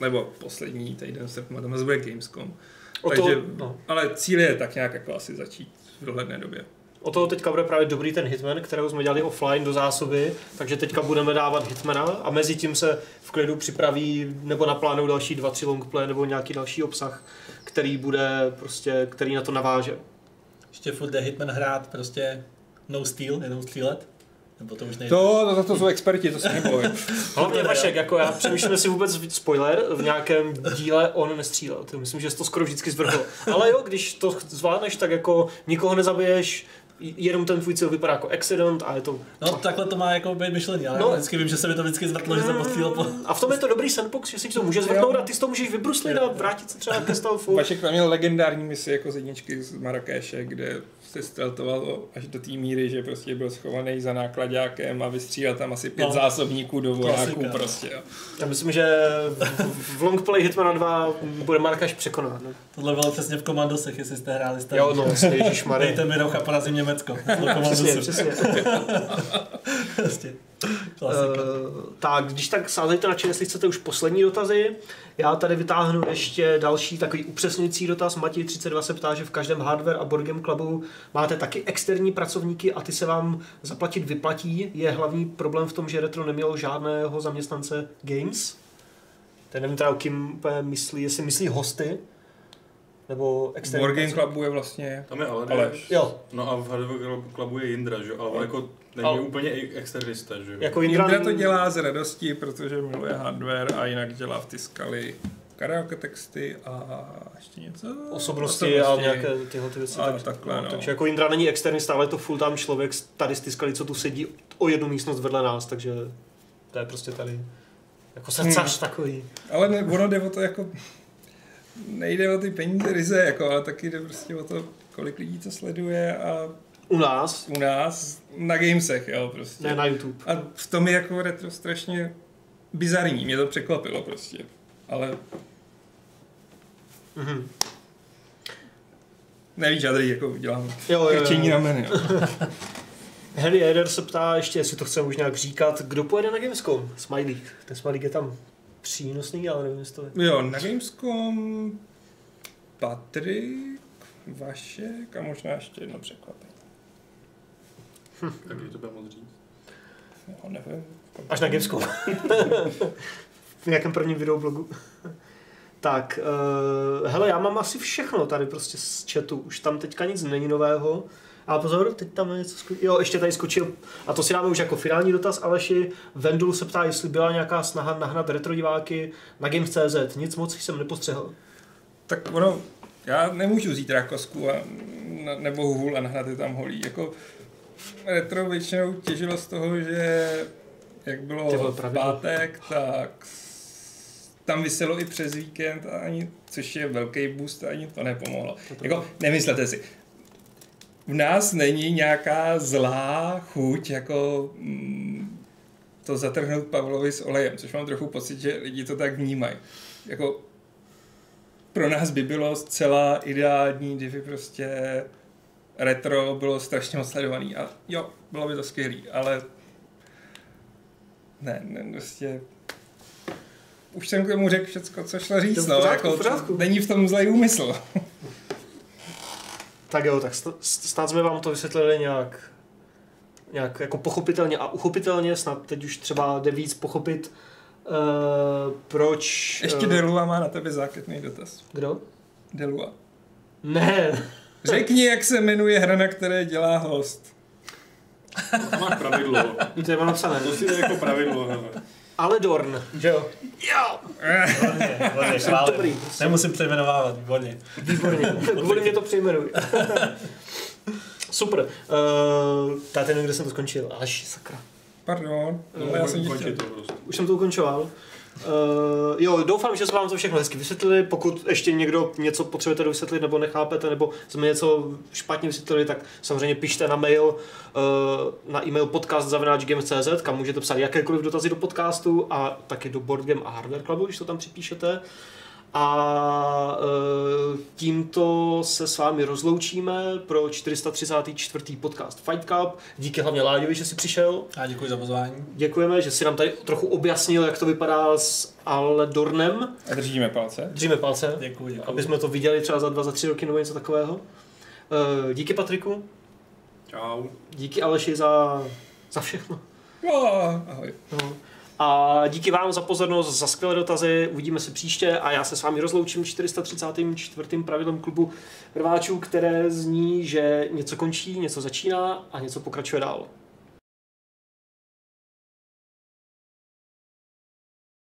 nebo poslední týden srpnu, tam zase bude Gamescom. O Takže, to, no. Ale cíl je tak nějak jako asi začít v dohledné době. O toho teďka bude právě dobrý ten Hitman, kterého jsme dělali offline do zásoby, takže teďka budeme dávat Hitmana a mezi tím se v klidu připraví nebo naplánují další dva, tři longplay nebo nějaký další obsah, který bude prostě, který na to naváže. Ještě furt jde Hitman hrát prostě no steel, jenom střílet. Nebo to už nejde. To, to, to jsou experti, to se neboj. Hlavně Vašek, jako já přemýšlím, jestli vůbec spoiler v nějakém díle on nestřílel. To myslím, že jsi to skoro vždycky zvrhl. Ale jo, když to zvládneš, tak jako nikoho nezabiješ, jenom ten tvůj cíl vypadá jako accident a je to... No takhle to má jako být myšlení, ale No. vždycky vím, že se mi to vždycky zvrtlo, že jsem postřílel po... A v tom je to dobrý sandbox, že si to může zvrtnout a ty si to můžeš vybruslit a vrátit se třeba ke stealthu. Vašek tam měl legendární misi jako z jedničky z Marrakeše, kde se steltoval až do té míry, že prostě byl schovaný za nákladákem a vystřílel tam asi pět No. zásobníků do vojáků prostě. Jo. Já myslím, že v, longplay Hitmana 2 bude Markaš překonán. No. Tohle bylo přesně v Komandosech, jestli jste hráli jste. Jo, no, ježišmarja. Dejte mi roh a porazím Německo. To Přesně, přesně. Prostě. Klasika. Uh, tak, když tak sázejte na či, jestli chcete už poslední dotazy. Já tady vytáhnu ještě další takový upřesňující dotaz. Matěj 32 se ptá, že v každém hardware a board game clubu máte taky externí pracovníky a ty se vám zaplatit vyplatí. Je hlavní problém v tom, že Retro nemělo žádného zaměstnance Games. Teď nevím teda, kým myslí, jestli myslí hosty, nebo externí Board Game pracovníky. Clubu je vlastně Tam je Aleš. Aleš. Jo, No a v Hardware Clubu je Jindra, že? Ale jako není Ale- úplně i externista, že? jako Jindra, Jindra to dělá z radosti, protože miluje hardware a jinak dělá v Tiskali karaoke texty a ještě něco. osobnosti a nějaké tyhle ty věci. A tak, takhle, no. Takže jako Indra není externista, ale je to full time člověk tady z Tiskali, co tu sedí o jednu místnost vedle nás, takže to je prostě tady jako srdcař takový. Ale ne, ono jde o to jako, nejde o ty peníze ryze, jako, ale taky jde prostě o to, kolik lidí to sleduje a U nás, u nás na gamesech, jo, prostě. ne na YouTube. A v tom je jako retro strašně bizarní, mě to překvapilo prostě. Ale Mhm. nevíš, já tady jako dělám Jo, jo, krčení rameny. jo. Harry Eder se ptá ještě, jestli to chceme už nějak říkat, kdo pojede na Gamescom? Smiley. Ten Smiley je tam přínosný, ale nevím, jestli to je. Jo, na Gamescom Patrik, Vašek a možná ještě jedno překvapení. Taky to bude moc říct. Jo, nevím. Až na Gamescom. v nějakém prvním videoblogu. tak, uh, hele, já mám asi všechno tady prostě z chatu. Už tam teďka nic není nového. A pozor, teď tam něco skočil. Jo, ještě tady skočil, a to si dáme už jako finální dotaz, Aleši. Vendul se ptá, jestli byla nějaká snaha nahnat retro diváky na Games.cz. Nic moc jsem nepostřehl. Tak ono, já nemůžu vzít rákosku a, nebo hůl a nahnat je tam holí. Jako retro většinou těžilo z toho, že jak bylo v pátek, tak tam vyselo i přes víkend, a ani, což je velký boost, a ani to nepomohlo. Jako, nemyslete si, v nás není nějaká zlá chuť, jako mm, to zatrhnout Pavlovi s olejem, což mám trochu pocit, že lidi to tak vnímají. Jako pro nás by bylo zcela ideální, kdyby prostě retro bylo strašně moc sledovaný a jo, bylo by to skvělý, ale ne, ne, prostě už jsem k tomu řekl všecko, co šlo říct, no, jako, v není v tom zlej úmysl. Tak jo, tak snad jsme vám to vysvětlili nějak, nějak jako pochopitelně a uchopitelně, snad teď už třeba jde víc pochopit, uh, proč... Ještě eh, Delua má na tebe zákeřný dotaz. Kdo? Delua. Ne, Řekni, jak se jmenuje hra, na které dělá host. To máš pravidlo. to je napsané. To si je jako pravidlo. hele. Ale Dorn, že jo? Jo! Výborně, výborně. Dobrý. Nemusím přejmenovávat, výborně. Výborně, kvůli mě to přejmenuj. Super. Uh, tady nevím, kde jsem to skončil. Alež, sakra. Pardon, ale já jsem to prostě. Už jsem to ukončoval. Uh, jo, doufám, že jsme vám to všechno hezky vysvětlili. Pokud ještě někdo něco potřebujete dovysvětlit nebo nechápete, nebo jsme něco špatně vysvětlili, tak samozřejmě pište na mail, uh, na e-mail podcast.games.cz, kam můžete psát jakékoliv dotazy do podcastu a taky do Board Game a Hardware Clubu, když to tam připíšete. A uh, tímto se s vámi rozloučíme pro 434. podcast Fight Cup. Díky hlavně Láďovi, že jsi přišel. A děkuji za pozvání. Děkujeme, že si nám tady trochu objasnil, jak to vypadá s Aledornem. A držíme palce. Držíme palce, Děkuji, děkuji. aby jsme to viděli třeba za dva, za tři roky nebo něco takového. Eh, Díky Patriku, Čau. díky Aleši za, za všechno. Jo, ahoj. No. A díky vám za pozornost, za skvělé dotazy. Uvidíme se příště a já se s vámi rozloučím 434. pravidlem klubu rváčů, které zní, že něco končí, něco začíná a něco pokračuje dál.